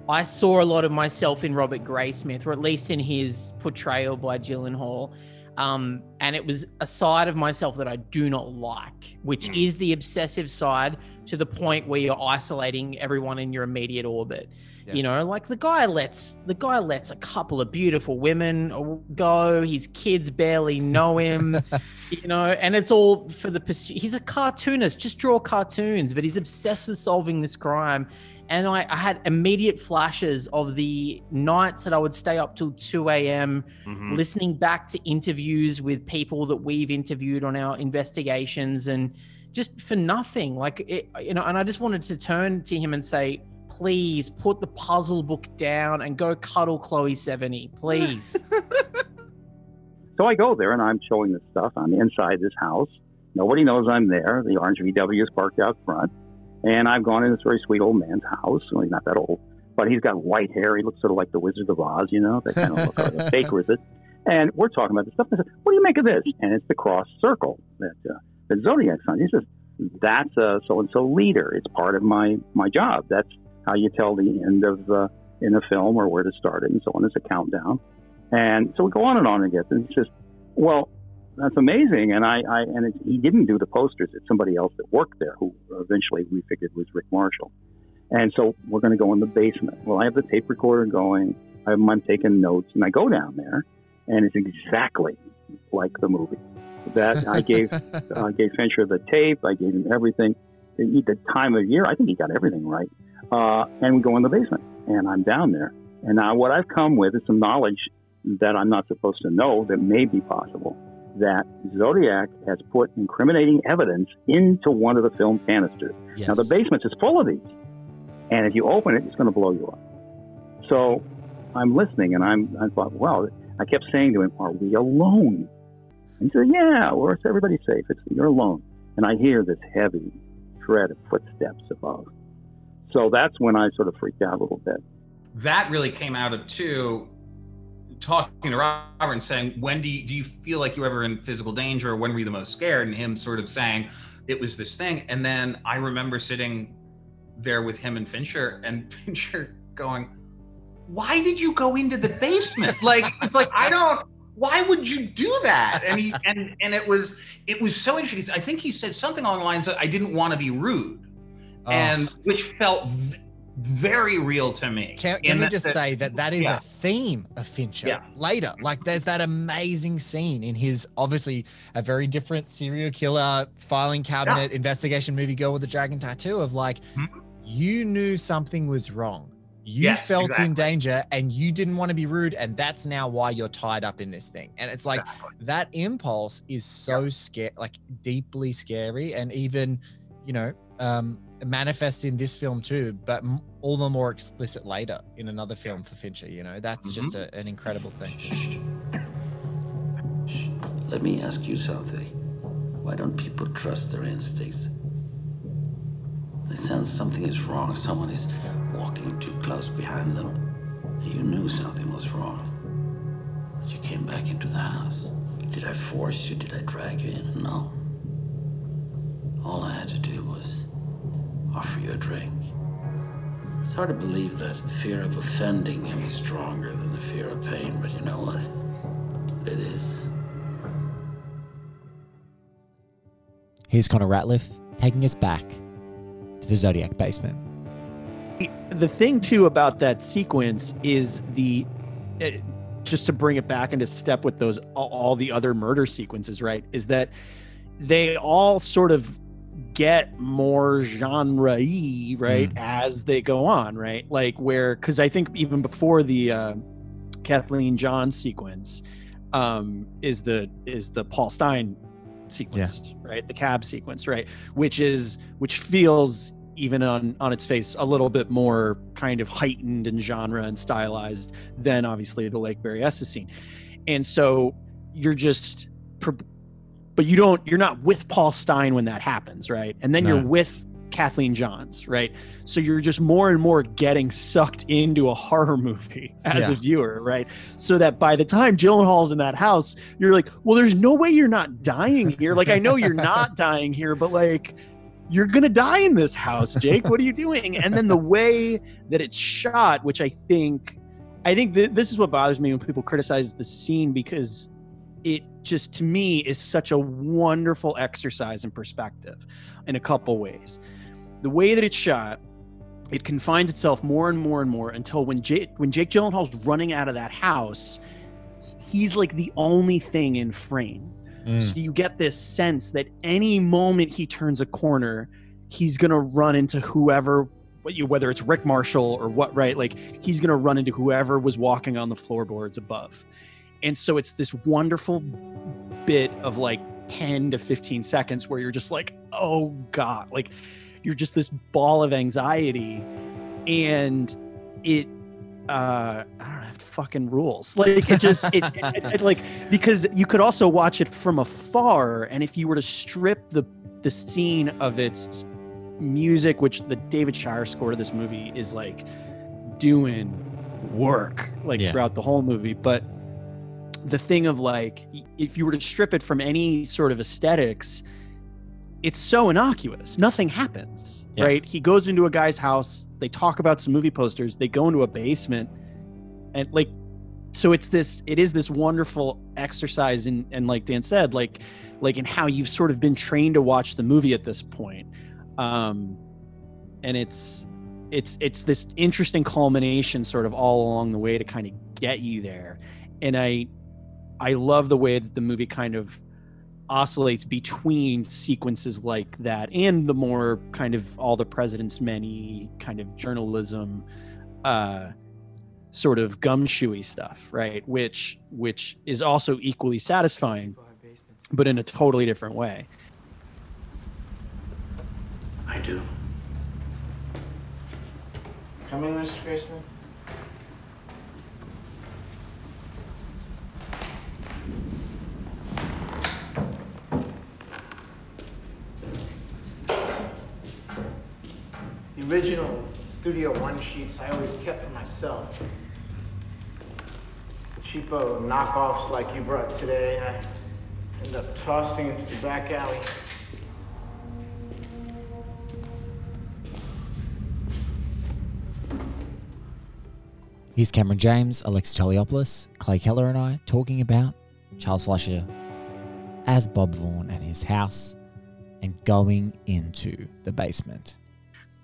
S3: I saw a lot of myself in Robert Graysmith, or at least in his portrayal by Gyllenhaal. Um, and it was a side of myself that I do not like, which
S4: Mm.
S3: is the obsessive side to the point where you're isolating everyone in your immediate orbit. You know, like the guy lets the guy lets a couple of beautiful women go. His kids barely know him. you know, and it's all for the pursuit. He's a cartoonist. Just draw cartoons, but he's obsessed with solving this crime. And I, I had immediate flashes of the nights that I would stay up till 2 a.m.
S4: Mhm.
S3: listening back to interviews with people that we've interviewed on our investigations and just for nothing. Like, it, you know, and I just wanted to turn to him and say, please put the puzzle book down and go cuddle Chloe Sevigny, please.
S11: So I go there and I'm showing this stuff. I'm inside this house. Nobody knows I'm there. The orange VW is parked out front. And I've gone in this very sweet old man's house. Well, he's not that old, but he's got white hair. He looks sort of like the Wizard of Oz, you know, that kind of look, or the Baker with it. And we're talking about this stuff. And I said, "What do you make of this?" And it's the cross circle that uh, that Zodiac's on. He says, "That's a so and so leader. It's part of my my job. That's how you tell the end of uh, in a film or where to start it, and so on. It's a countdown." And so we go on and on and get. And he says, "Well, that's amazing." And I, I and it, he didn't do the posters. It's somebody else that worked there who eventually we figured was Rick Marshall. And so we're going to go in the basement. Well, I have the tape recorder going. I'm, I'm taking notes, and I go down there, and it's exactly like the movie. That I gave I gave Fincher the tape. I gave him everything. The, the time of year, I think he got everything right. Uh, and we go in the basement, and I'm down there. And now what I've come with is some knowledge that I'm not supposed to know that may be possible. That Zodiac has put incriminating evidence into one of the film canisters.
S2: Yes.
S11: Now the basement is full of these, and if you open it, it's going to blow you up. So I'm listening, and I'm I thought, well, I kept saying to him, "Are we alone?" And he said, "Yeah, or it's everybody's safe. It's you're alone." And I hear this heavy tread of footsteps above. So that's when I sort of freaked out a little bit.
S12: that really came out of two talking to Robert and saying, when do you, do you feel like you were ever in physical danger or when were you the most scared? And him sort of saying it was this thing. And then I remember sitting there with him and Fincher and Fincher going, why did you go into the basement? like, it's like, I don't, why would you do that? And he, and, and it was, it was so interesting. I think he said something along the lines of, I didn't want to be rude. Oh. And which felt v- very real to me.
S2: Can, can we just
S12: that-
S2: say that that is
S12: yeah.
S2: a theme of Fincher
S12: Yeah.
S2: later? Like, there's that amazing scene in his obviously a very different serial killer filing cabinet investigation movie girl with the dragon tattoo of like,
S12: Mhm.
S2: you knew something was wrong. You
S12: Yes,
S2: felt
S12: exactly.
S2: in danger and you didn't want to be rude. And that's now why you're tied up in this thing. And it's like that impulse is so scary, like deeply scary. And even, you know, um, manifests in this film too, but m- all the more explicit later in another film for Fincher. You know, that's just
S12: Mm-hmm.
S2: a, an incredible thing.
S13: Let me ask you something. Why don't people trust their instincts? They sense something is wrong, someone is walking too close behind them. You knew something was wrong. But you came back into the house. Did I force you? Did I drag you in? No. All I had to do was offer you a drink. It's hard to believe that fear of offending him is stronger than the fear of pain, but you know what? It is.
S2: Here's Connor Ratliff taking us back to the Zodiac basement.
S14: the thing too about that sequence is the it, just to bring it back into step with those all, all the other murder sequences right is that they all sort of get more genre-y right as they go on right? Like where because i think even before the uh, kathleen john sequence um is the is the paul stine sequence right? The cab sequence right? Which is which feels even on on its face a little bit more kind of heightened and genre and stylized than obviously the lake berryessa scene. And so you're just but you don't you're not with paul stine when that happens right? And then
S2: No.
S14: you're with kathleen johns right? So you're just more and more getting sucked into a horror movie as a viewer right? So that by the time Gyllenhaal's in that house you're like well there's no way you're not dying here. Like i know you're not dying here but like you're gonna die in this house jake. What are you doing? And then the way that it's shot which i think i think th- this is what bothers me when people criticize the scene because it just to me is such a wonderful exercise in perspective in a couple ways the way that it's shot it confines itself more and more and more until when jake when jake gyllenhaal's running out of that house he's like the only thing in frame mm. so you get this sense that any moment he turns a corner, he's gonna run into whoever, whether it's Rick Marshall or what, right? Like he's gonna run into whoever was walking on the floorboards above. And so it's this wonderful bit of like 10 to 15 seconds where you're just like, oh God, like you're just this ball of anxiety. And it uh I don't have fucking rules. Like it just it, it, it- like because you could also watch it from afar and if you were to strip the the scene of its music, which the David Shire score to this movie is like doing work like
S2: Yeah.
S14: throughout the whole movie. But the thing of like, if you were to strip it from any sort of aesthetics, it's so innocuous. Nothing happens,
S2: Yeah.
S14: right? He goes into a guy's house. They talk about some movie posters. They go into a basement, and like, so it's this. It is this wonderful exercise in, and like Dan said, like, like in how you've sort of been trained to watch the movie at this point, um, and it's it's it's this interesting culmination sort of all along the way to kind of get you there and i i love the way that the movie kind of oscillates between sequences like that and the more kind of all the president's many kind of journalism uh sort of gumshoey stuff right which which is also equally satisfying but in a totally different way
S6: I do. Coming, Mr. Graysmith? Original Studio One sheets I always kept for myself. Cheapo knockoffs like you brought today, I end up tossing into the back alley.
S2: Here's Cameron James, Alexis Toliopoulos, Clay Keller, and I talking about Charles Fleischer as Bob Vaughn and his house and going into the basement.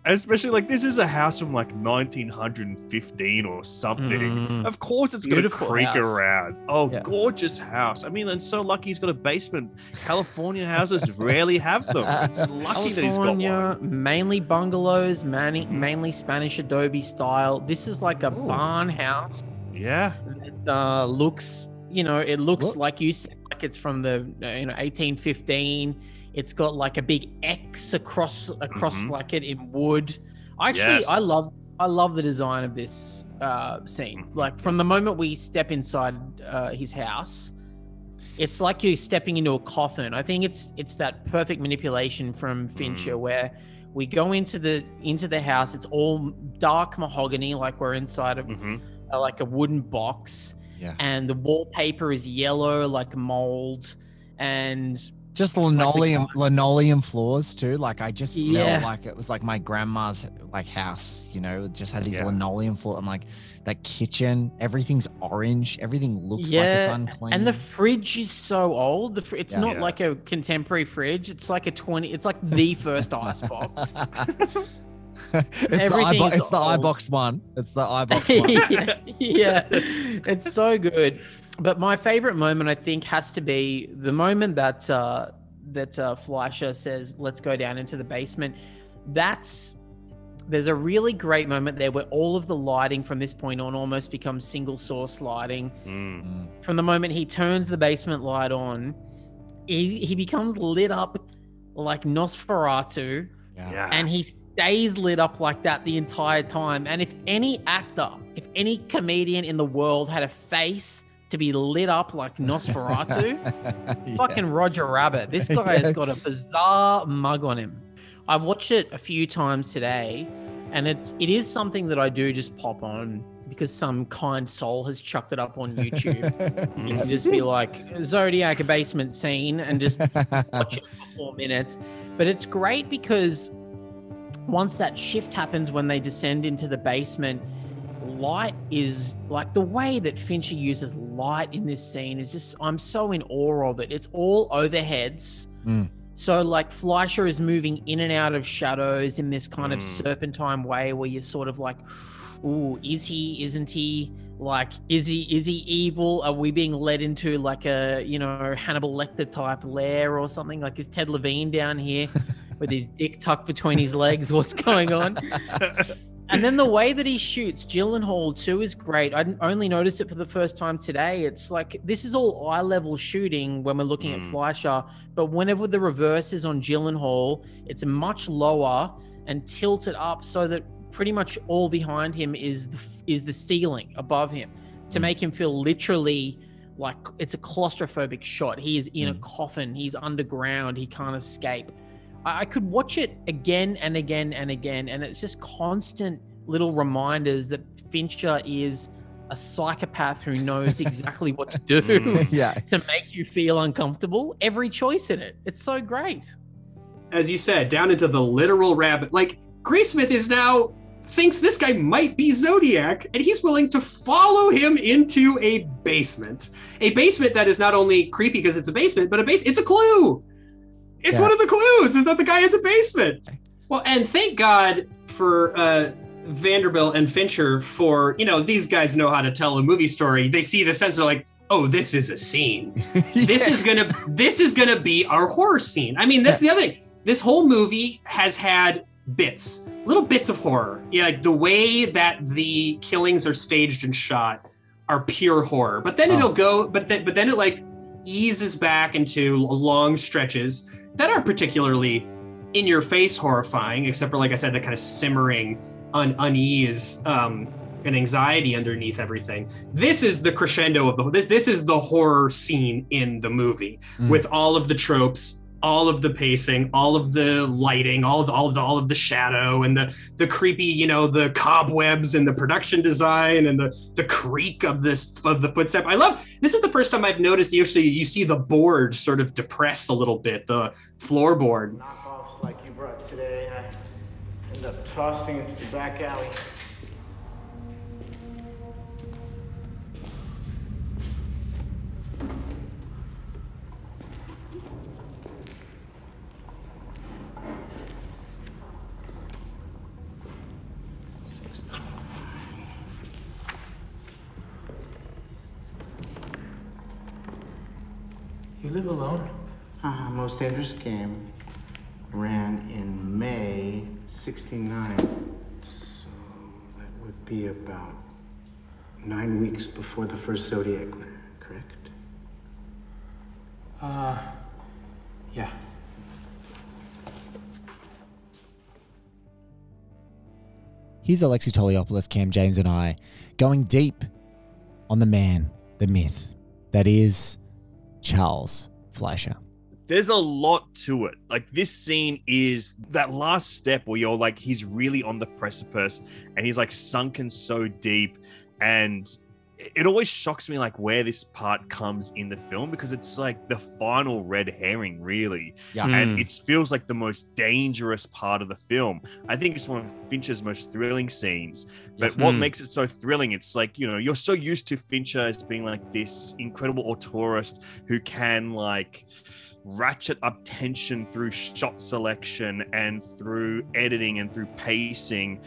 S4: Especially like this is a house from like 1915 or something.
S3: Mm.
S4: Of course, it's going to creak
S3: house.
S4: around. Oh,
S3: Yeah.
S4: gorgeous house. I mean, and so lucky he's got a basement. California houses rarely have them. It's lucky that he's got one.
S3: California, mainly bungalows, mani- mainly Spanish Adobe style. This is like a barn house.
S4: Yeah.
S3: It uh, looks, you know, it looks
S2: What?
S3: like you said, like it's from the you know 1815. It's got like a big X across across
S4: Mhm.
S3: like it in wood. I Actually,
S4: Yes.
S3: I love I love the design of this uh, scene. Like from the moment we step inside uh, his house, it's like you're stepping into a coffin. I think it's it's that perfect manipulation from Fincher where we go into the into the house. It's all dark mahogany, like we're inside of
S4: Mhm.
S3: uh, like a wooden box,
S2: Yeah.
S3: and the wallpaper is yellow, like mold, and
S2: Just linoleum linoleum floors too. Like I just
S3: Yeah.
S2: felt like it was like my grandma's like house, you know, it just had these
S4: Yeah.
S2: linoleum floor and like that kitchen, everything's orange, everything looks like it's unclean.
S3: And the fridge is so old. The fr- it's
S2: Yeah.
S3: not
S4: Yeah.
S3: like a contemporary fridge. It's like a twenty. It's like the first ice box.
S2: it's the,
S3: everything
S2: iBo- it's the iBox one. It's the iBox one.
S3: yeah, yeah, it's so good. But my favorite moment, I think, has to be the moment that uh, that uh, Fleischer says, "Let's go down into the basement." That's there's a really great moment there where all of the lighting from this point on almost becomes single source lighting.
S4: Mm.
S3: From the moment he turns the basement light on, he, he becomes lit up like Nosferatu
S4: Yeah.
S3: and he stays lit up like that the entire time. And if any actor, if any comedian in the world had a face to be lit up like Nosferatu,
S2: Yeah.
S3: fucking Roger Rabbit. This guy has got a bizarre mug on him. I watched it a few times today, and it's it is something that I do just pop on because some kind soul has chucked it up on YouTube. you can just be like Zodiac a basement scene and just watch it for four minutes. But it's great because once that shift happens when they descend into the basement, light is like the way that Fincher uses light in this scene is just I'm so in awe of it. It's all overheads.
S2: Mm.
S3: So like Fleischer is moving in and out of shadows in this kind of
S4: Mm.
S3: serpentine way where you're sort of like, ooh, is he, isn't he? Like, is he is he evil? Are we being led into like a you know Hannibal Lecter type lair or something? Like is Ted Levine down here with his dick tucked between his legs? What's going on? And then the way that he shoots Gyllenhaal too is great. I only noticed it for the first time today. It's like this is all eye level shooting when we're looking at
S4: Mm.
S3: Fleischer, but whenever the reverse is on Gyllenhaal, it's much lower and tilted up so that pretty much all behind him is the, is the ceiling above him to
S2: Mm.
S3: make him feel literally like it's a claustrophobic shot. He is in a
S2: Mm.
S3: coffin. He's underground. He can't escape. I I could watch it again and again and again, and it's just constant little reminders that Fincher is a psychopath who knows exactly what to do
S4: Mm.
S2: yeah.
S3: to make you feel uncomfortable. Every choice in it, it's so great.
S8: as you said, down into the literal rabbit. Like Graysmith is now thinks this guy might be Zodiac, and he's willing to follow him into a basement. A basement that is not only creepy because it's a basement, but a base it's a clue. It's
S2: Yeah.
S8: one of the clues is that the guy has a basement. Well, and thank God for uh Vanderbilt and Fincher for, you know, these guys know how to tell a movie story. They see the sense, they're like, oh, this is a scene this is gonna this is gonna be our horror scene. I mean, that's the other thing. This whole movie has had bits, little bits of horror. Yeah, like the way that the killings are staged and shot are pure horror. But then
S2: Oh.
S8: it'll go, but then but then it like eases back into long stretches that aren't particularly in your face horrifying, except for like I said, the kind of simmering un- unease um, and anxiety underneath everything. This is the crescendo of the this this is the horror scene in the movie
S2: Mm.
S8: with all of the tropes, all of the pacing, all of the lighting, all of the, all of the, all of the shadow and the the creepy, you know, the cobwebs and the production design and the the creak of this of the footstep. I love this is the first time I've noticed you actually you see the board sort of depress a little bit, the floorboard.
S6: Knockoffs like you brought today, I end up tossing into the back alley.
S7: You live alone?
S6: Uh, most dangerous game ran in May 69. So that would be about nine weeks before the first Zodiac glare, correct?
S7: Uh,
S2: Here's Alexi Toliopoulos, Cam James, and I going deep on the man, the myth that is Charles Fleischer.
S4: there's a lot to it. Like this scene is that last step where you're like, he's really on the precipice and he's like sunken so deep. And it- it always shocks me like where this part comes in the film because it's like the final red herring, really.
S2: Yeah.
S4: And
S8: Mm.
S4: it feels like the most dangerous part of the film. I think it's one of Fincher's most thrilling scenes. But what
S8: Mhm.
S4: makes it so thrilling, it's like, you know, you're so used to Fincher as being like this incredible auteurist who can like ratchet up tension through shot selection and through editing and through pacing,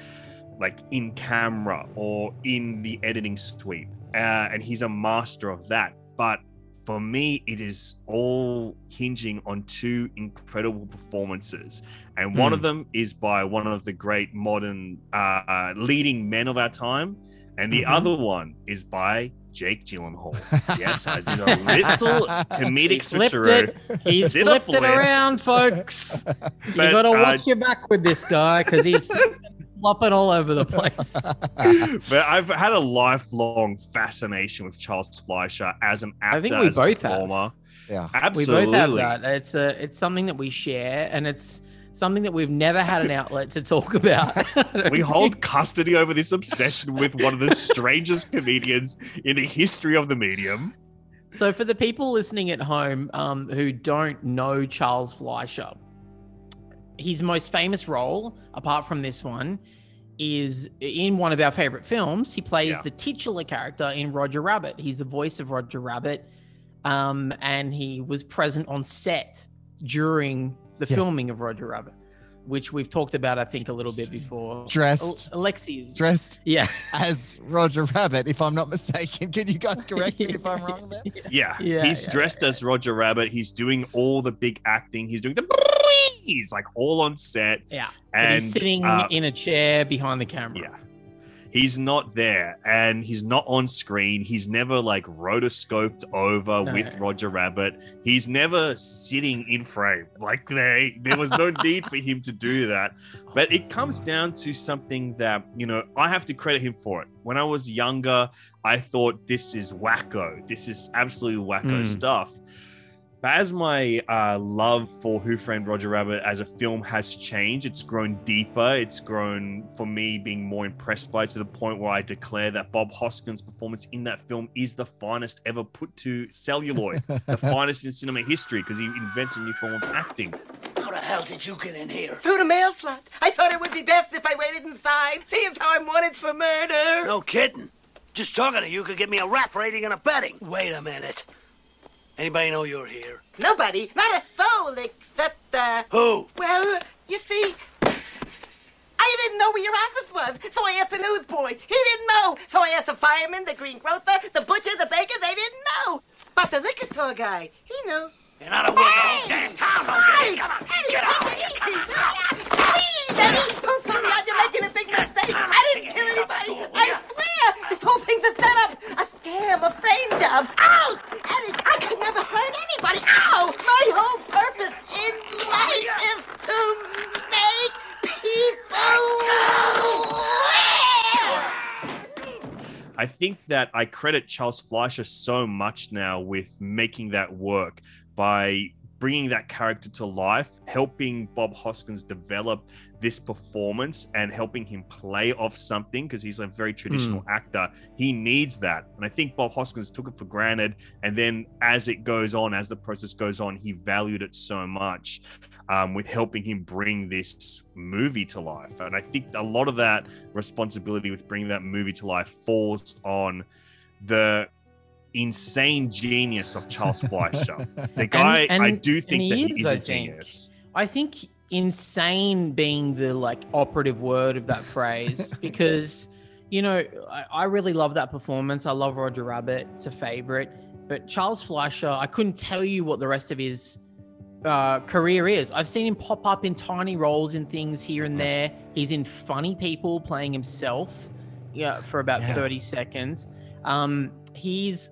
S4: like in camera or in the editing suite. Uh, and he's a master of that. But for me, it is all hinging on two incredible performances. And one
S8: Hmm.
S4: of them is by one of the great modern uh, leading men of our time. And the
S8: Mhm.
S4: other one is by Jake Gyllenhaal. Yes, I did a little comedic switcheroo.
S3: it. He's
S4: Did
S3: flipped it around, folks. you got to
S4: uh,
S3: watch your back with this guy because he's flopping all over the place.
S4: but I've had a lifelong fascination with Charles Fleischer as an actor,
S3: I think we
S4: as a
S3: both have.
S2: Yeah,
S4: absolutely.
S3: We both have that. It's a it's something that we share, and it's something that we've never had an outlet to talk about.
S4: We hold custody over this obsession with one of the strangest comedians in the history of the medium.
S3: So, for the people listening at home um, who don't know Charles Fleischer, his most famous role, apart from this one, is in one of our favorite films. He plays
S4: Yeah.
S3: the titular character in Roger Rabbit. He's the voice of Roger Rabbit, um, and he was present on set during the
S2: Yeah.
S3: filming of Roger Rabbit, which we've talked about, I think, a little bit before.
S2: Dressed.
S3: Al- Alexi's
S2: Dressed
S3: yeah.
S2: as Roger Rabbit, if I'm not mistaken. Can you guys correct me if I'm wrong there?
S4: Yeah,
S3: Yeah,
S4: he's
S3: yeah,
S4: dressed as Roger Rabbit. He's doing all the big acting. He's doing the he's like all on set.
S3: Yeah. But
S4: and
S3: he's sitting
S4: uh,
S3: in a chair behind the camera.
S4: Yeah. He's not there and he's not on screen. He's never like rotoscoped over
S3: No.
S4: with Roger Rabbit. He's never sitting in frame. Like they there was no need for him to do that. But it comes down to something that, you know, I have to credit him for it. When I was younger, I thought this is wacko. This is absolutely wacko
S8: Mm.
S4: stuff. But as my uh, love for Who Framed Roger Rabbit as a film has changed, it's grown deeper. It's grown for me being more impressed by it to the point where I declare that Bob Hoskins' performance in that film is the finest ever put to celluloid, the finest in cinema history because he invents a new form of acting.
S15: How the hell did you get in here?
S16: Through the mail slot. I thought it would be best if I waited inside, see if how I'm wanted for murder.
S15: No kidding. Just talking to you could get me a rap for aiding a betting. Wait a minute. Anybody know you're here?
S16: Nobody, not a soul except, uh.
S15: Who?
S16: Well, you see, I didn't know where your office was, so I asked the newsboy. He didn't know, so I asked the fireman, the greengrocer, the butcher, the baker. They didn't know. But the liquor store guy, he knew.
S15: In other words, the whole damn town knows you're. Come on, get out of here.
S16: Please, Eddie, don't tell me you're making a big mistake. I didn't kill anybody. I swear, this whole thing's a setup, a scam, a frame job. Ow! Oh! Eddie, I could never hurt anybody. Ow! My whole purpose in oh, life is to make people live.
S4: I think that I credit Charles Fleischer so much now with making that work by bringing that character to life, helping Bob Hoskins develop this performance and helping him play off something because he's a very traditional actor. He needs that. And I think Bob Hoskins took it for granted. And then as it goes on, as the process goes on, he valued it so much um, with helping him bring this movie to life. And I think a lot of that responsibility with bringing that movie to life falls on the insane genius of Charles Fleischer. The guy,
S3: And-
S4: I do think
S3: and
S4: that
S3: he
S4: he
S3: is,
S4: is
S3: I
S4: a
S3: think.
S4: genius.
S3: I think insane being the like operative word of that phrase because you know I, I really love that performance. I love Roger Rabbit; it's a favorite. But Charles Fleischer, I couldn't tell you what the rest of his uh, career is. I've seen him pop up in tiny roles in things here and there. He's in Funny People playing himself, yeah, for about
S2: Yeah.
S3: thirty seconds. Um, he's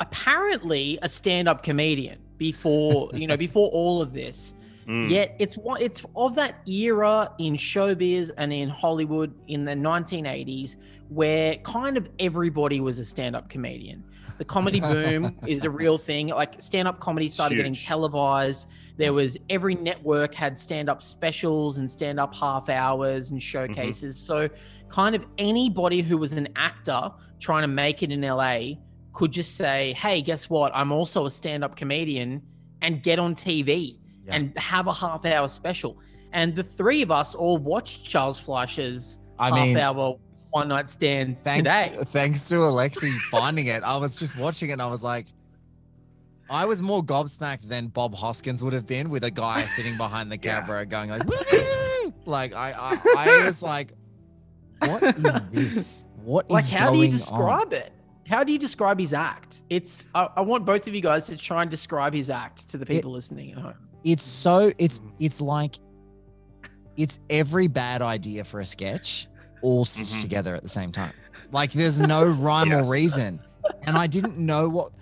S3: apparently a stand-up comedian before you know before all of this.
S4: Mm.
S3: Yet it's one it's of that era in showbiz and in Hollywood in the 1980s where kind of everybody was a stand-up comedian. The comedy boom is a real thing. Like stand-up comedy started getting televised. There was every network had stand-up specials and stand-up half hours and showcases. So kind of anybody who was an actor trying to make it in LA could just say, "Hey, guess what? I'm also a stand-up comedian," and get on TV
S2: Yeah.
S3: and have a half-hour special. And the three of us all watched Charles Fleischer's
S2: I mean,
S3: half-hour one-night stand
S2: thanks
S3: today.
S2: To, thanks to Alexi finding it, I was just watching it and I was like, I was more gobsmacked than Bob Hoskins would have been with a guy sitting behind the camera going like, like I, I, I was like, what is this? What is
S3: like how do you
S2: going on?
S3: describe it how do you describe his act it's I, I want both of you guys to try and describe his act to the people listening at home
S2: It's so it's it's like it's every bad idea for a sketch all stitched
S4: Mhm.
S2: together at the same time. Like there's no rhyme
S4: Yes.
S2: or reason. And I didn't know what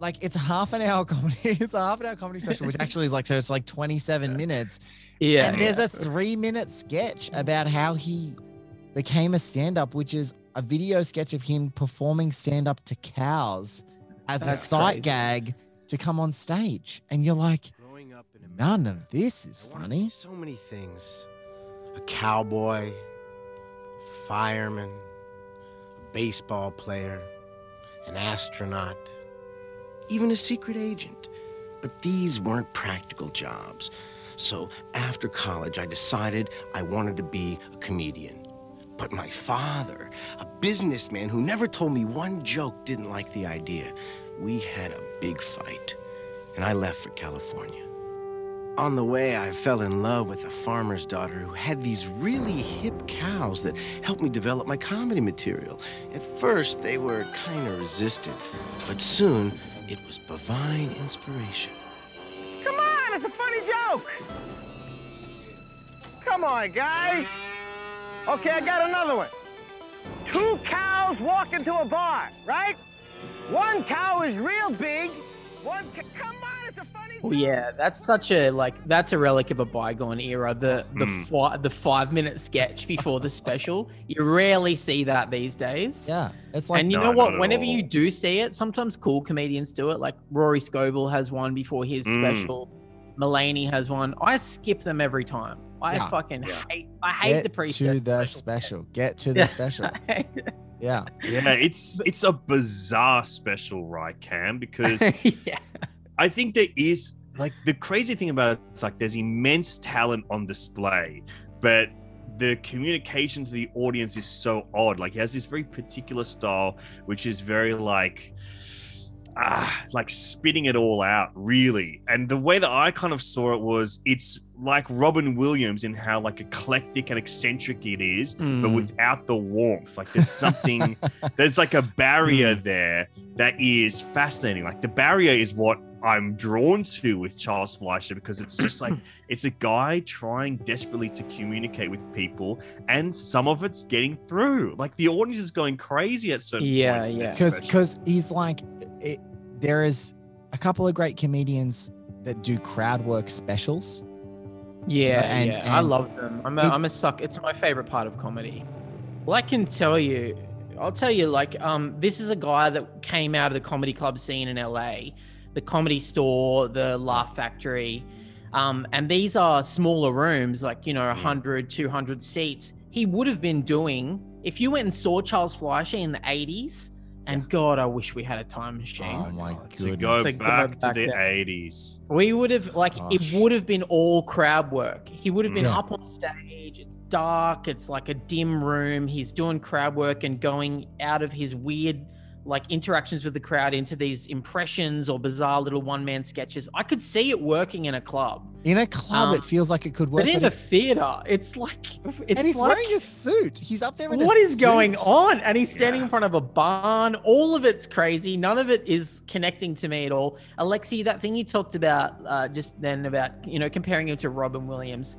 S2: like it's half an hour comedy. It's a half an hour comedy special, which actually is like so it's like 27 minutes.
S3: yeah
S2: and there's a three minute sketch about how he became a stand-up, which is a video sketch of him performing stand-up to cows as a sight
S3: crazy.
S2: gag to come on stage. And you're like,
S6: Growing up in
S2: none of this is
S6: I wanted to
S2: funny.
S6: So many things. A cowboy, fireman, a baseball player, an astronaut, even a secret agent. But these weren't practical jobs. So after college, I decided I wanted to be a comedian. But my father, a businessman who never told me one joke, didn't like the idea. We had a big fight, and I left for California. On the way, I fell in love with a farmer's daughter who had these really hip cows that helped me develop my comedy material. At first, they were kind of resistant, but soon it was bovine inspiration.
S16: Come on, it's a funny joke. Come on, guys. Okay, I got another one. Two cows walk into a bar, right? One cow is real big. One ca- come on, it's a funny.
S3: Well, yeah, that's such a like that's a relic of a bygone era. The the
S2: Hmm.
S3: fi- the five minute sketch before the special, you rarely see that these days.
S2: Yeah, it's like
S3: and you
S2: No,
S3: know what? Whenever
S2: all.
S3: you do see it, sometimes cool comedians do it. Like Rory Scovel has one before his
S2: Mm.
S3: special. Mulaney has one. I skip them every time. I
S2: Yeah.
S3: fucking hate. I hate
S2: Get
S3: the preset.
S2: to the special. Get to the
S3: Yeah.
S2: special. Yeah.
S4: Yeah, it's it's a bizarre special, right, Cam? Because
S3: yeah.
S4: I think there is like the crazy thing about it, it's like there's immense talent on display, but the communication to the audience is so odd. Like he has this very particular style, which is very like ah, like spitting it all out, really. And the way that I kind of saw it was it's like Robin Williams in how like eclectic and eccentric it is, but
S3: Mm.
S4: without the warmth. Like there's something, there's like a barrier there that is fascinating. Like the barrier is what I'm drawn to with Charles Fleischer because it's just like it's a guy trying desperately to communicate with people, and some of it's getting through. Like the audience is going crazy at certain
S3: Yeah,
S4: points. in that
S2: because because he's like it, there is a couple of great comedians that do crowd work specials
S3: Yeah,
S2: And-
S3: yeah, I love them. I'm a,
S2: it-
S3: I'm a suck. It's my favorite part of comedy. Well, I can tell you, I'll tell you, like, um, this is a guy that came out of the comedy club scene in LA, the comedy store, the Laugh Factory, um, and these are smaller rooms, like you know, 100, 200 seats. He would have been doing if you went and saw Charles Fleischer in the 80s. And God, I wish we had a time machine.
S2: oh my
S4: to go
S3: To go
S4: back to the 80s.
S3: We would have like it would have been all crowd work. He would have been
S2: Yeah.
S3: up on stage. It's dark. It's like a dim room. He's doing crowd work and going out of his weird like interactions with the crowd into these impressions or bizarre little one man sketches. I could see it working in a club.
S2: in a club
S3: Um,
S2: it feels like it could work
S3: But in
S2: but
S3: a
S2: it-
S3: theater, it's like it's
S2: and he's
S3: like,
S2: wearing a suit he's up there in a
S3: what is going on? And he's standing in front of a barn. All of it's crazy. None of it is connecting to me at all. Alexi, that thing you talked about uh, just then about you know comparing him to Robin Williams.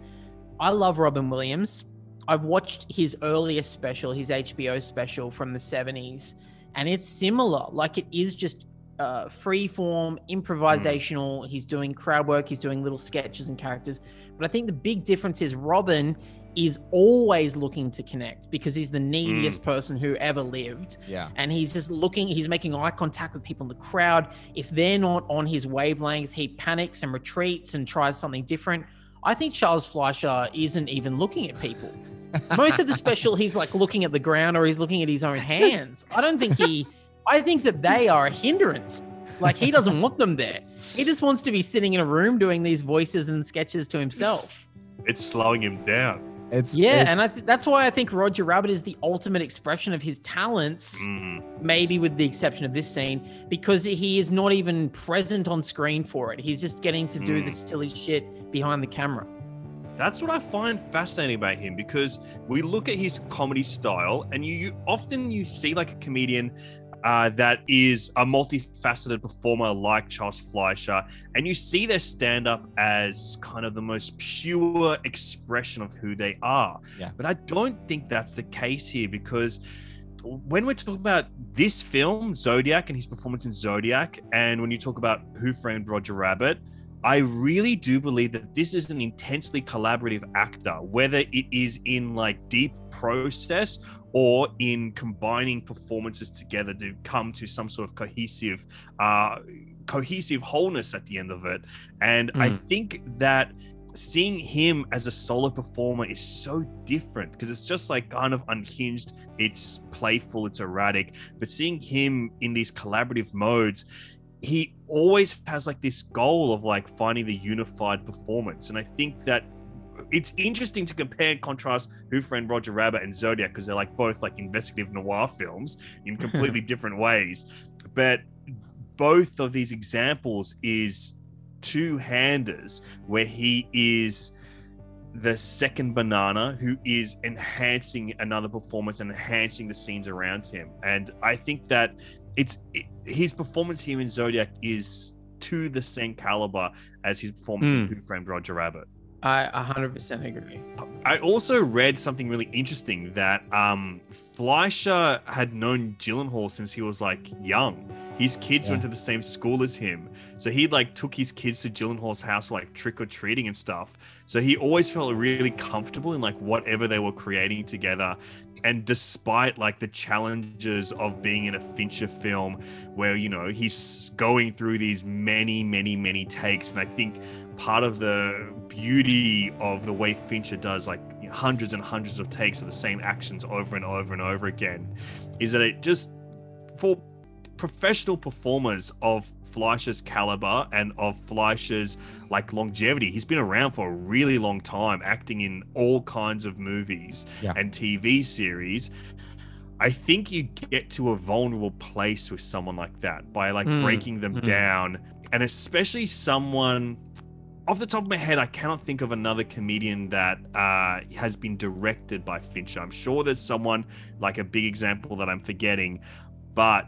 S3: I love Robin Williams. I've watched his earliest special, his HBO special from the '70s, and it's similar. Like it is just uh, free form, improvisational. He's doing crowd work. He's doing little sketches and characters. But I think the big difference is Robin is always looking to connect because he's the neediest person who ever lived.
S2: yeah
S3: And he's just looking, he's making eye contact with people in the crowd. If they're not on his wavelength, he panics and retreats and tries something different. I think Charles Fleischer isn't even looking at people. Most of the special, he's like looking at the ground or he's looking at his own hands. I don't think he, I think that they are a hindrance. Like he doesn't want them there. He just wants to be sitting in a room doing these voices and sketches to himself.
S4: It's slowing him down.
S2: it's
S3: Yeah,
S2: it's-
S3: and I th- that's why I think Roger Rabbit is the ultimate expression of his talents,
S4: Mm.
S3: maybe with the exception of this scene, because he is not even present on screen for it. He's just getting to do
S4: Mm.
S3: the silly shit behind the camera.
S4: That's what I find fascinating about him because we look at his comedy style, and you, you often you see like a comedian uh, that is a multifaceted performer like Charles Fleischer, and you see their stand up as kind of the most pure expression of who they are.
S2: Yeah.
S4: But I don't think that's the case here because when we're talking about this film, Zodiac, and his performance in Zodiac, and when you talk about Who Framed Roger Rabbit, I really do believe that this is an intensely collaborative actor, whether it is in like deep process or in combining performances together to come to some sort of cohesive, uh, cohesive wholeness at the end of it. And I
S3: Mm.
S4: think that seeing him as a solo performer is so different because it's just like kind of unhinged it's playful it's erratic but seeing him in these collaborative modes he always has like this goal of like finding the unified performance. And i think that it's interesting to compare and contrast who framed roger rabbit and zodiac because they're like both like investigative noir films in completely different ways. But both of these examples is two-handers where he is the second banana who is enhancing another performance and enhancing the scenes around him. And i think that it's it, his performance here in zodiac is to the same caliber as his performance in
S3: Mm.
S4: who framed roger rabbit
S3: I 100% agree.
S4: I also read something really interesting that um, Fleischer had known Gyllenhaal since he was like young. His kids
S2: Yeah.
S4: went to the same school as him. So he like took his kids to Gyllenhaal's house like trick or treating and stuff. So he always felt really comfortable in like whatever they were creating together. And despite like the challenges of being in a Fincher film where, you know, he's going through these many, many, many takes. And I think part of the beauty of the way Fincher does like hundreds and hundreds of takes of the same actions over and over and over again is that it just for professional performers of Fleischer's caliber and of Fleischer's like longevity. He's been around for a really long time, acting in all kinds of movies
S2: Yeah.
S4: and TV series. I think you get to a vulnerable place with someone like that by like
S3: Mm,
S4: breaking them
S3: mm.
S4: down, and especially someone. Off the top of my head, I cannot think of another comedian that uh, has been directed by Fincher. I'm sure there's someone like a big example that I'm forgetting, but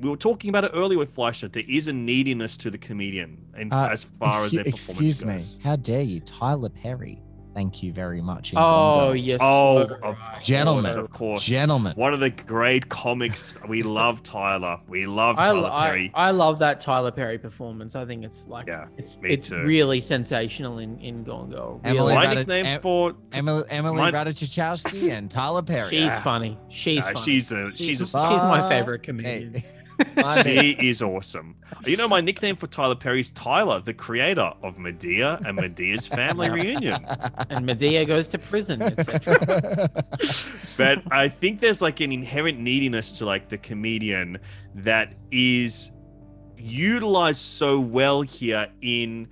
S4: we were talking about it earlier with Fleischer. There is a neediness to the comedian, and
S2: Uh,
S4: as far as their performance
S2: excuse me.
S4: goes.
S2: How dare you, Tyler Perry? Thank you very much. in
S3: Oh,
S2: Gone
S3: yes.
S4: Oh,
S3: so
S4: of.
S2: Gentlemen.
S4: course, of course,
S2: Gentlemen.
S4: One of the great comics. We love Tyler. We love
S3: I,
S4: Tyler
S3: I,
S4: Perry.
S3: I love that Tyler Perry performance. I think it's like
S4: Yeah,
S3: it's
S4: me
S3: it's
S4: too.
S3: really sensational in in Gone Girl.
S2: Emily
S3: Really.
S4: My
S2: Radi-
S4: nickname
S2: Em-
S4: for
S2: Emily, Emily
S4: Mine-
S2: Ratajkowski and Tyler Perry.
S3: She's
S4: Yeah.
S3: funny. She's
S4: Yeah,
S3: funny.
S4: she's a she's a
S3: she's my favorite comedian.
S2: Hey.
S4: She is awesome. You know, my nickname for Tyler Perry is Tyler, the creator of Madea and Madea's Family Reunion.
S3: and Medea goes to prison, etc.
S4: but I think there's like an inherent neediness to like the comedian that is utilized so well here in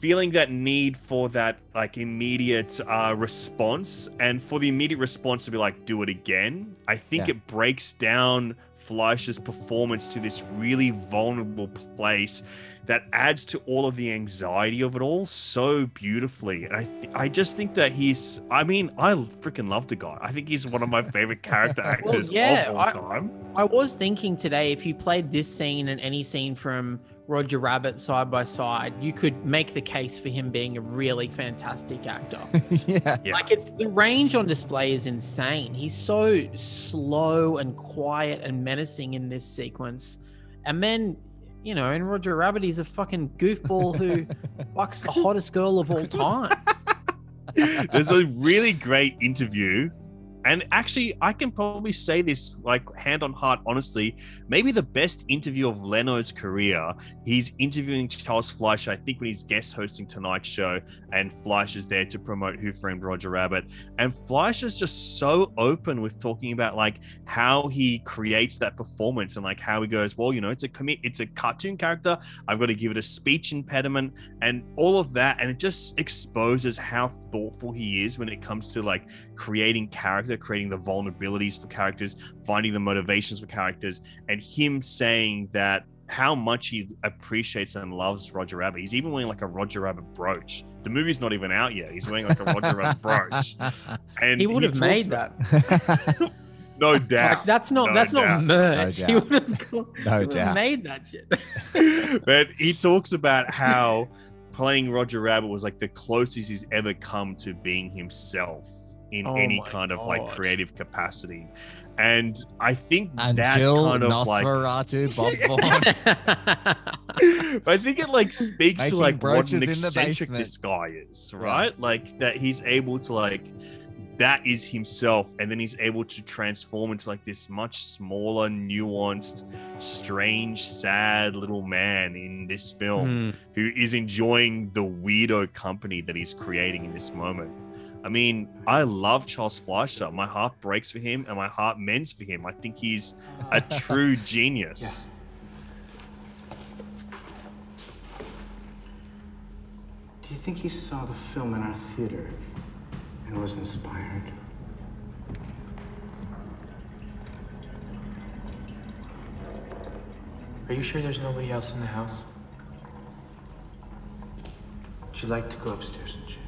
S4: feeling that need for that like immediate uh, response and for the immediate response to be like do it again i think
S2: Yeah.
S4: it breaks down fleischer's performance to this really vulnerable place that adds to all of the anxiety of it all so beautifully. And i th- i just think that he's i mean i freaking love the guy. I think he's one of my favorite character actors
S3: yeah,
S4: of all
S3: I-
S4: time.
S3: I was thinking today if you played this scene and any scene from Roger Rabbit side by side, you could make the case for him being a really fantastic actor.
S2: yeah.
S4: Yeah.
S3: Like it's the range on display is insane. He's so slow and quiet and menacing in this sequence. And then, you know, in Roger Rabbit, he's a fucking goofball who fucks the hottest girl of all time.
S4: There's a really great interview. And actually, I can probably say this like hand on heart, honestly. Maybe the best interview of Leno's career. He's interviewing Charles Fleischer, I think, when he's guest hosting tonight's show, and Fleischer's there to promote Who Framed Roger Rabbit. And Fleischer's just so open with talking about like how he creates that performance and like how he goes, well, you know, it's a commit, it's a cartoon character. I've got to give it a speech impediment and all of that. And it just exposes how thoughtful he is when it comes to like creating character, creating the vulnerabilities for characters, finding the motivations for characters, and him saying that how much he appreciates and loves Roger Rabbit. He's even wearing like a Roger Rabbit brooch. The movie's not even out yet. He's wearing like a Roger Rabbit brooch. And
S3: He would have made
S4: about-
S3: that.
S4: No doubt.
S3: Like that's not
S4: No
S3: that's
S4: doubt.
S3: not merch.
S2: No
S3: he
S2: doubt.
S3: would have,
S2: No
S3: he would have
S2: doubt.
S3: made that shit.
S4: but he talks about how playing Roger Rabbit was like the closest he's ever come to being himself in
S3: Oh
S4: any
S3: my
S4: kind of like creative capacity. And I think that
S2: Until
S4: kind of like
S2: Nosferatu, Bob
S4: I think it like speaks
S2: Making
S4: to like what an eccentric this guy is, right? Like that he's able to like that is himself, and then he's able to transform into like this much smaller, nuanced, strange, sad little man in this film
S3: Hmm.
S4: who is enjoying the weirdo company that he's creating in this moment. I mean, I love Charles Fleischer. My heart breaks for him and my heart mends for him. I think he's a true genius.
S6: Do you think he saw the film in our theater and was inspired?
S7: Are you sure there's nobody else in the house?
S6: Would you like to go upstairs and check?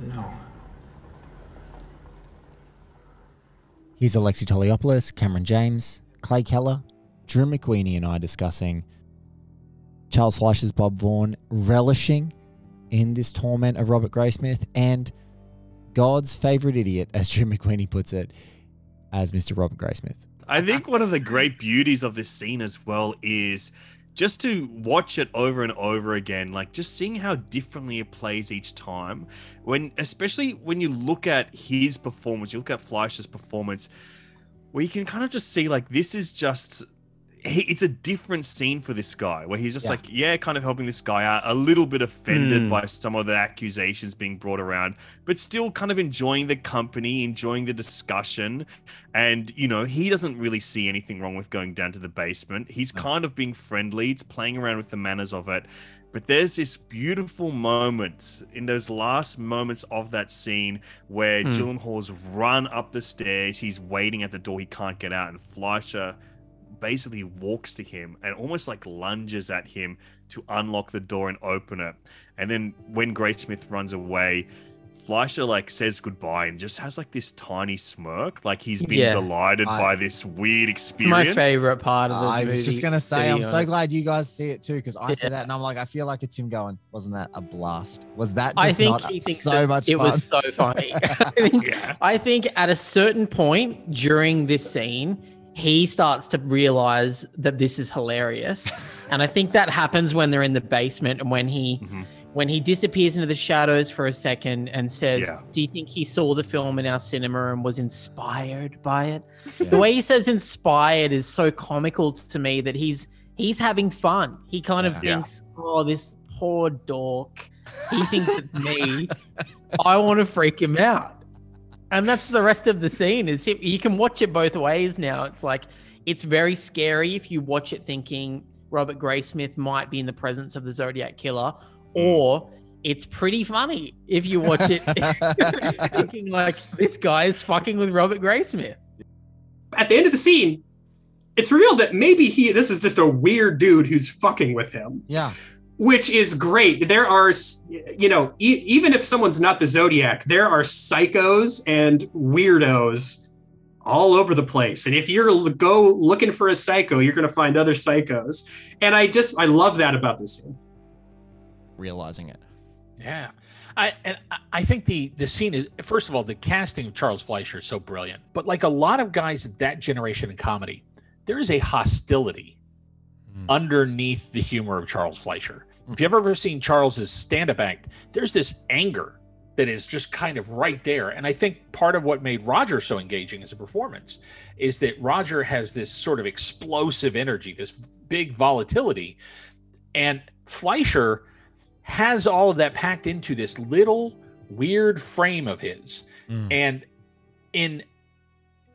S7: No.
S2: Here's Alexei Toliopoulos, Cameron James, Clay Keller, Drew McQueenie, and I discussing Charles Fleischer's Bob Vaughn relishing in this torment of Robert Graysmith and God's favorite idiot, as Drew McQueenie puts it, as Mr. Robert Graysmith.
S4: I think one of the great beauties of this scene as well is just to watch it over and over again, like just seeing how differently it plays each time. When, especially when you look at his performance, you look at Fleischer's performance, where you can kind of just see like this is just he, it's a different scene for this guy where he's just
S2: Yeah.
S4: like yeah kind of helping this guy out a little bit offended
S3: Hmm.
S4: by some of the accusations being brought around but still kind of enjoying the company enjoying the discussion and you know he doesn't really see anything wrong with going down to the basement he's kind of being friendly it's playing around with the manners of it but there's this beautiful moment in those last moments of that scene where
S3: Hmm.
S4: Gyllenhaal's run up the stairs. He's waiting at the door. He can't get out. And Fleischer basically walks to him and almost like lunges at him to unlock the door and open it. And then when Graysmith runs away, Fleischer like says goodbye and just has like this tiny smirk, like he's been
S3: Yeah.
S4: delighted
S2: I-
S4: by this weird
S3: It's
S4: experience.
S3: my favorite part of the
S2: I was just gonna say,
S3: be
S2: I'm so glad you guys see it too, because I see
S3: Yeah.
S2: that and I'm like, I feel like it's him going, wasn't that a blast? Was that
S3: I
S2: just
S3: think
S2: not
S3: he thinks
S2: so much
S3: it
S2: fun?
S3: was so funny. I, think, I think at a certain point during this scene, he starts to realize that this is hilarious, and I think that happens when they're in the basement and when he
S4: Mm-hmm.
S3: when he disappears into the shadows for a second and says,
S4: Yeah.
S3: "Do you think he saw the film in our cinema and was inspired by it?" The way he says "inspired" is so comical to me that he's he's having fun. He kind of
S4: Yeah.
S3: thinks, "Oh, this poor dork." He thinks it's me. I want to freak him out. And that's the rest of the scene is you can watch it both ways now. It's like it's very scary if you watch it thinking Robert Graysmith might be in the presence of the Zodiac killer hmm. or it's pretty funny if you watch it thinking like this guy is fucking with Robert Graysmith.
S8: At the end of the scene, it's revealed that maybe he this is just a weird dude who's fucking with him.
S2: Yeah.
S8: Which is great. There are, you know, e- even if someone's not the Zodiac, there are psychos and weirdos all over the place. And if you're l- go looking for a psycho, you're going to find other psychos. And I just, I love that about this scene.
S2: Realizing it.
S17: Yeah. I and I- I think the the scene is first of all the casting of Charles Fleischer is so brilliant. But like a lot of guys at that generation in comedy, there is a hostility Mm. underneath the humor of Charles Fleischer. If mm. you've ever seen Charles's stand-up act, there's this anger that is just kind of right there. And I think part of what made Roger so engaging as a performance is that Roger has this sort of explosive energy, this big volatility. And Fleischer has all of that packed into this little weird frame of his. Mm. And in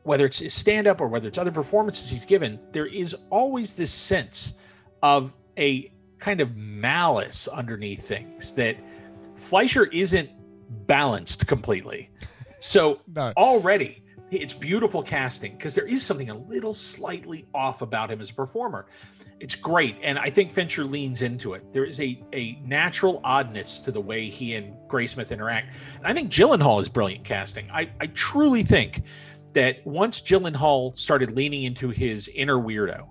S17: whether it's his stand up or whether it's other performances he's given, there is always this sense of a kind of malice underneath things that Fleischer isn't balanced completely. So already it's beautiful casting because there is something a little slightly off about him as a performer. It's great. And I think Fincher leans into it. There is a, a natural oddness to the way he and Graysmith interact. And I think Gyllenhaal is brilliant casting. I, I truly think that once Gyllenhaal started leaning into his inner weirdo,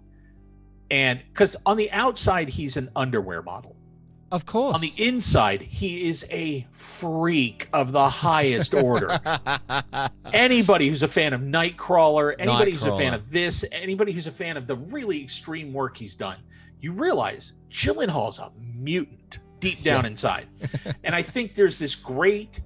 S17: and because on the outside, he's an underwear model.
S2: Of course.
S17: On the inside, he is a freak of the highest order. anybody who's a fan of Nightcrawler, anybody who's a fan of this, anybody who's a fan of the really extreme work he's done, you realize Gyllenhaal's a mutant deep down
S2: Yeah.
S17: inside. and I think there's this great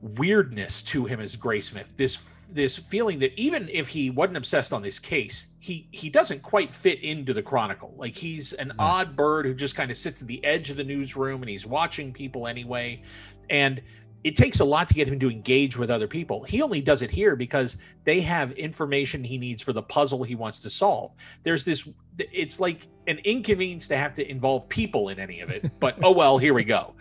S17: weirdness to him as Graysmith. This this feeling that even if he wasn't obsessed on this case, he he doesn't quite fit into the Chronicle. Like he's an odd bird who just kind of sits at the edge of the newsroom and he's watching people anyway. And it takes a lot to get him to engage with other people. He only does it here because they have information he needs for the puzzle he wants to solve. There's this it's like an inconvenience to have to involve people in any of it, but oh well, here we go.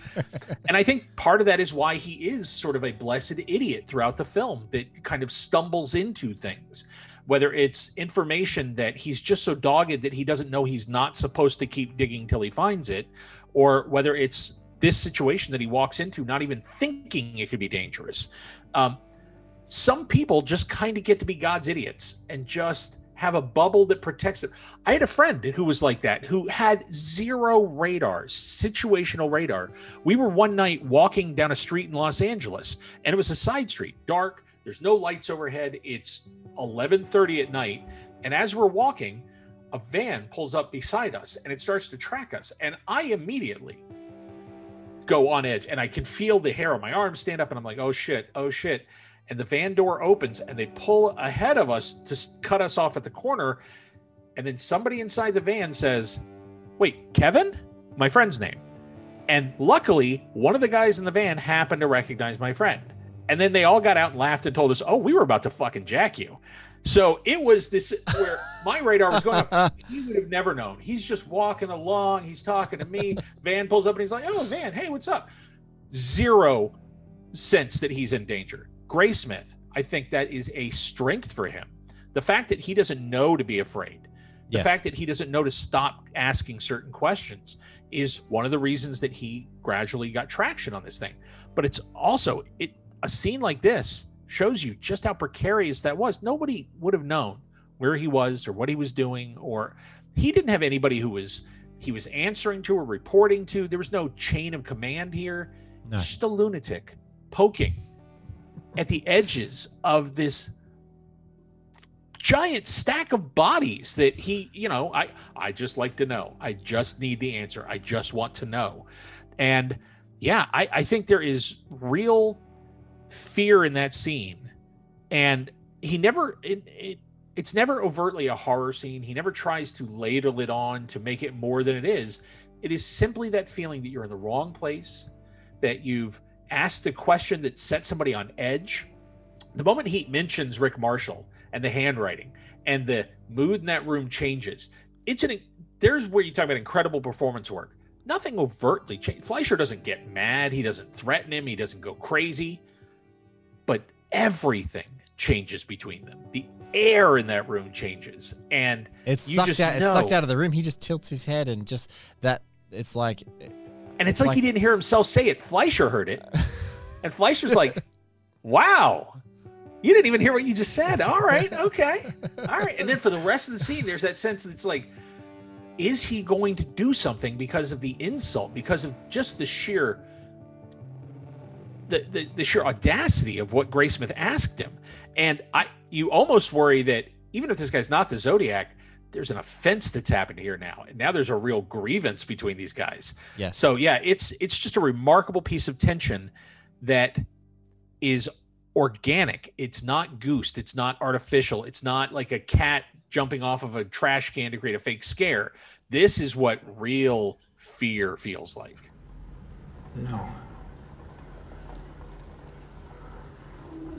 S17: And I think part of that is why he is sort of a blessed idiot throughout the film that kind of stumbles into things. Whether it's information that he's just so dogged that he doesn't know he's not supposed to keep digging till he finds it, or whether it's this situation that he walks into not even thinking it could be dangerous. Um, some people just kind of get to be God's idiots and just have a bubble that protects them. I had a friend who was like that, who had zero radar, situational radar. We were one night walking down a street in Los Angeles, and it was a side street, dark. There's no lights overhead. It's 11:30 at night, and as we're walking, a van pulls up beside us and it starts to track us, and I immediately go on edge, and I can feel the hair on my arm stand up, and I'm like, "Oh shit! Oh shit!" And the van door opens, and they pull ahead of us to cut us off at the corner, and then somebody inside the van says, "Wait, Kevin?" My friend's name. And luckily, one of the guys in the van happened to recognize my friend. And then they all got out and laughed and told us, "Oh, we were about to fucking jack you." So it was this where my radar was going up. He would have never known. He's just walking along. He's talking to me. Van pulls up and he's like, "Oh, Van, hey, what's up?" Zero sense that he's in danger. Graysmith, I think that is a strength for him. The fact that he doesn't know to be afraid, the
S2: Yes.
S17: fact that he doesn't know to stop asking certain questions is one of the reasons that he gradually got traction on this thing. But it's also it a scene like this shows you just how precarious that was. Nobody would have known where he was or what he was doing or he didn't have anybody who was he was answering to or reporting to. There was no chain of command here.
S2: No.
S17: Just a lunatic poking at the edges of this giant stack of bodies that he, you know, I I just like to know. I just need the answer. I just want to know. And yeah, I, I think there is real fear in that scene. And he never it, it it's never overtly a horror scene. He never tries to ladle it on to make it more than it is. It is simply that feeling that you're in the wrong place, that you've asked the question that set somebody on edge. The moment he mentions Rick Marshall and the handwriting and the mood in that room changes, it's an there's where you talk about incredible performance work. Nothing overtly changed. Fleischer doesn't get mad. He doesn't threaten him. He doesn't go crazy. But everything changes between them. The air in that room changes, and
S2: It's sucked out.
S17: know.
S2: It's sucked out of the room. He just tilts his head and just that. It's like,
S17: And it's, like, he didn't hear himself say it. Fleischer heard it. And Fleischer's like, wow, you didn't even hear what you just said. All right, okay. All right. And then for the rest of the scene, there's that sense that it's like, is he going to do something because of the insult, because of just the sheer the, the, the sheer audacity of what Graysmith asked him. And I you almost worry that even if this guy's not the Zodiac, there's an offense that's happened here now. And now there's a real grievance between these guys.
S2: Yes.
S17: So yeah, it's it's just a remarkable piece of tension that is organic. It's not goosed. It's not artificial. It's not like a cat jumping off of a trash can to create a fake scare. This is what real fear feels like.
S7: No.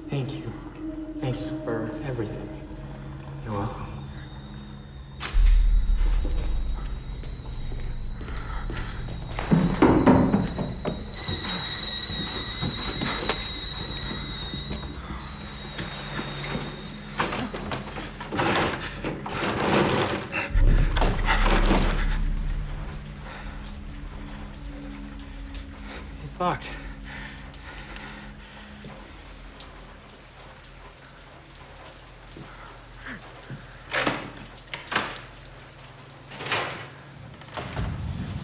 S7: Thank you. Thanks for everything. You're welcome. It's locked.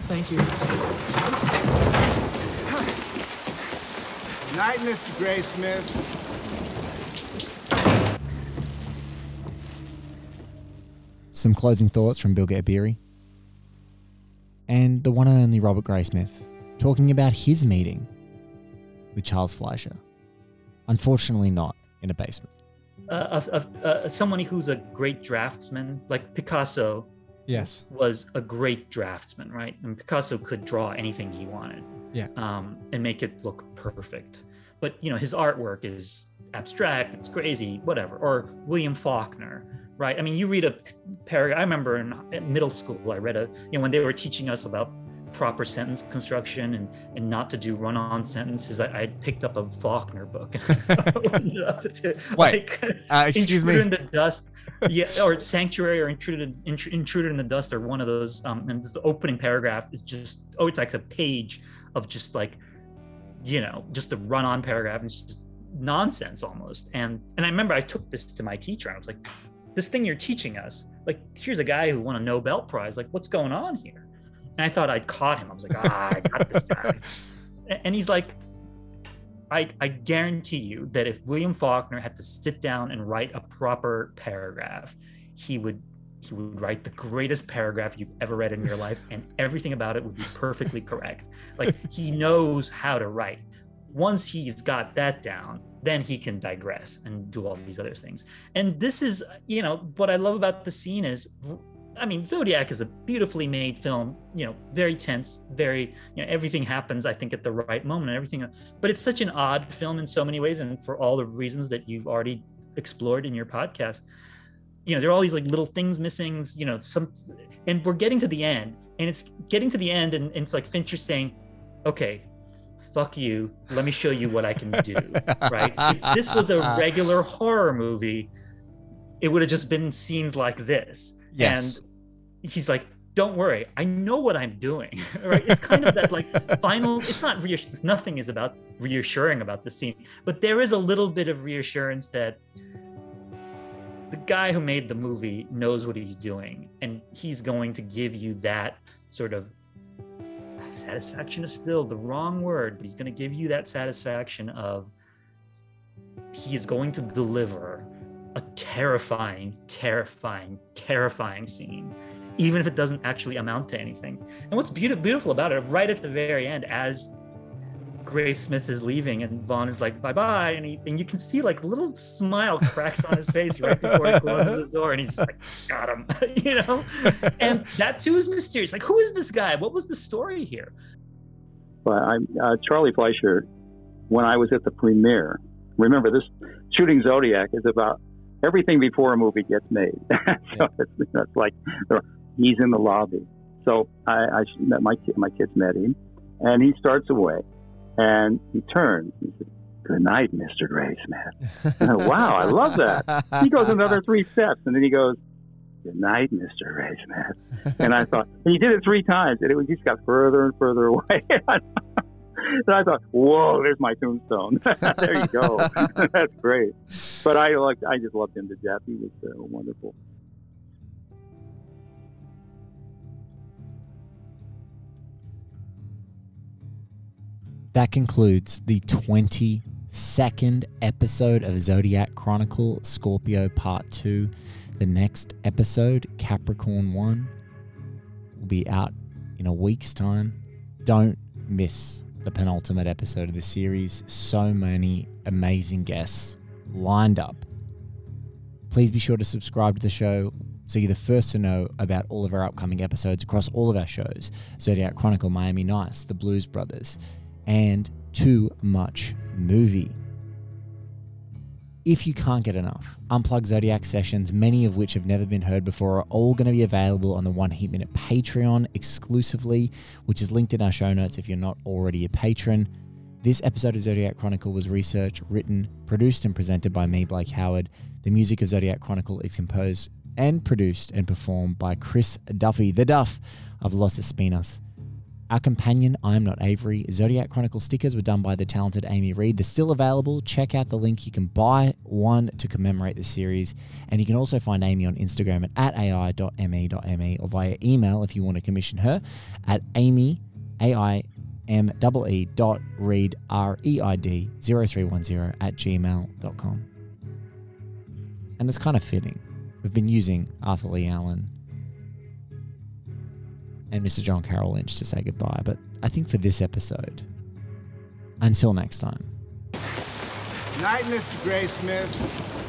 S7: Thank you.
S6: Night, Mr. Graysmith.
S2: Some closing thoughts from Bill Beery. And the one and only Robert Graysmith talking about his meeting with Charles Fleischer. Unfortunately, not in a basement.
S5: uh, of, of uh, someone who's a great draftsman, like Picasso
S2: Yes.
S5: was a great draftsman, right? And Picasso could draw anything he wanted,
S2: Yeah.
S5: um, and make it look perfect. But you know, his artwork is abstract, it's crazy, whatever. Or William Faulkner, right? I mean, you read a paragraph. I remember in middle school, I read a you know when they were teaching us about proper sentence construction and and not to do run-on sentences. I, I picked up a Faulkner book.
S2: Wait, uh, excuse me?
S5: In the dust yeah or sanctuary or intruded Intr- intruder in the dust or one of those um and this, the opening paragraph is just oh it's like a page of just like you know just a run-on paragraph and it's just nonsense almost. And and i remember i took this to my teacher and i was like this thing you're teaching us like here's a guy who won a nobel prize like what's going on here? And i thought i'd caught him. I was like ah i got this guy. And he's like I, I guarantee you that if William Faulkner had to sit down and write a proper paragraph, he would he would write the greatest paragraph you've ever read in your life, and everything about it would be perfectly correct. Like he knows how to write. Once he's got that down, then he can digress and do all these other things. And this is, you know, what I love about the scene is I mean, Zodiac is a beautifully made film, you know, very tense, very, you know, everything happens, I think, at the right moment and everything. But it's such an odd film in so many ways. And for all the reasons that you've already explored in your podcast, you know, there are all these like little things missing, you know, some, and we're getting to the end and it's getting to the end and, and it's like Fincher saying, okay, fuck you. Let me show you what I can do. right. If this was a regular horror movie, it would have just been scenes like this.
S2: Yes.
S5: And he's like, don't worry, I know what I'm doing. right? It's kind of that like final, it's not reassurance. Nothing is about reassuring about the scene, but there is a little bit of reassurance that the guy who made the movie knows what he's doing and he's going to give you that sort of satisfaction is still the wrong word, but he's going to give you that satisfaction of he's going to deliver a terrifying, terrifying, terrifying scene, even if it doesn't actually amount to anything. And what's beautiful, beautiful about it, right at the very end, as Graysmith is leaving and Vaughn is like, bye bye. And, he, and you can see like a little smile cracks on his face right before he closes the door. And he's just like, got him, you know? And that too is mysterious. Like, who is this guy? What was the story here?
S11: But I'm uh, Charlie Fleischer. When I was at the premiere, remember this shooting Zodiac is about everything before a movie gets made. so it's, it's like he's in the lobby. So I, I met my my kids met him, and he starts away, and he turns. He says, "Good night, Mister Graysmith." wow, I love that. He goes another three steps, and then he goes, "Good night, Mister Graysmith." And I thought and he did it three times, and it was just got further and further away. and I thought, whoa, there's my tombstone. there you go. That's great. But I like, I just loved him to death. He was uh, wonderful.
S2: That concludes the 22nd episode of Zodiac Chronicle Scorpio Part 2. The next episode, Capricorn 1, will be out in a week's time. Don't miss the penultimate episode of the series. So many amazing guests lined up. Please be sure to subscribe to the show so you're the first to know about all of our upcoming episodes across all of our shows Zodiac Chronicle, Miami Nights, The Blues Brothers, and Too Much Movie. If you can't get enough, Unplugged Zodiac sessions, many of which have never been heard before, are all going to be available on the One Heat Minute Patreon exclusively, which is linked in our show notes if you're not already a patron. This episode of Zodiac Chronicle was researched, written, produced, and presented by me, Blake Howard. The music of Zodiac Chronicle is composed and produced and performed by Chris Duffy, the Duff of Los Espinas. Our companion, I'm Not Avery, Zodiac Chronicle stickers were done by the talented Amy Reid. They're still available. Check out the link. You can buy one to commemorate the series. And you can also find Amy on Instagram at, at ai.me.me or via email if you want to commission her at amy, A-I, M dot read R E I D 0310 at gmail.com. And it's kind of fitting. We've been using Arthur Leigh Allen and Mr. John Carroll Lynch to say goodbye, but I think for this episode, until next time.
S6: Night, Mr. Graysmith.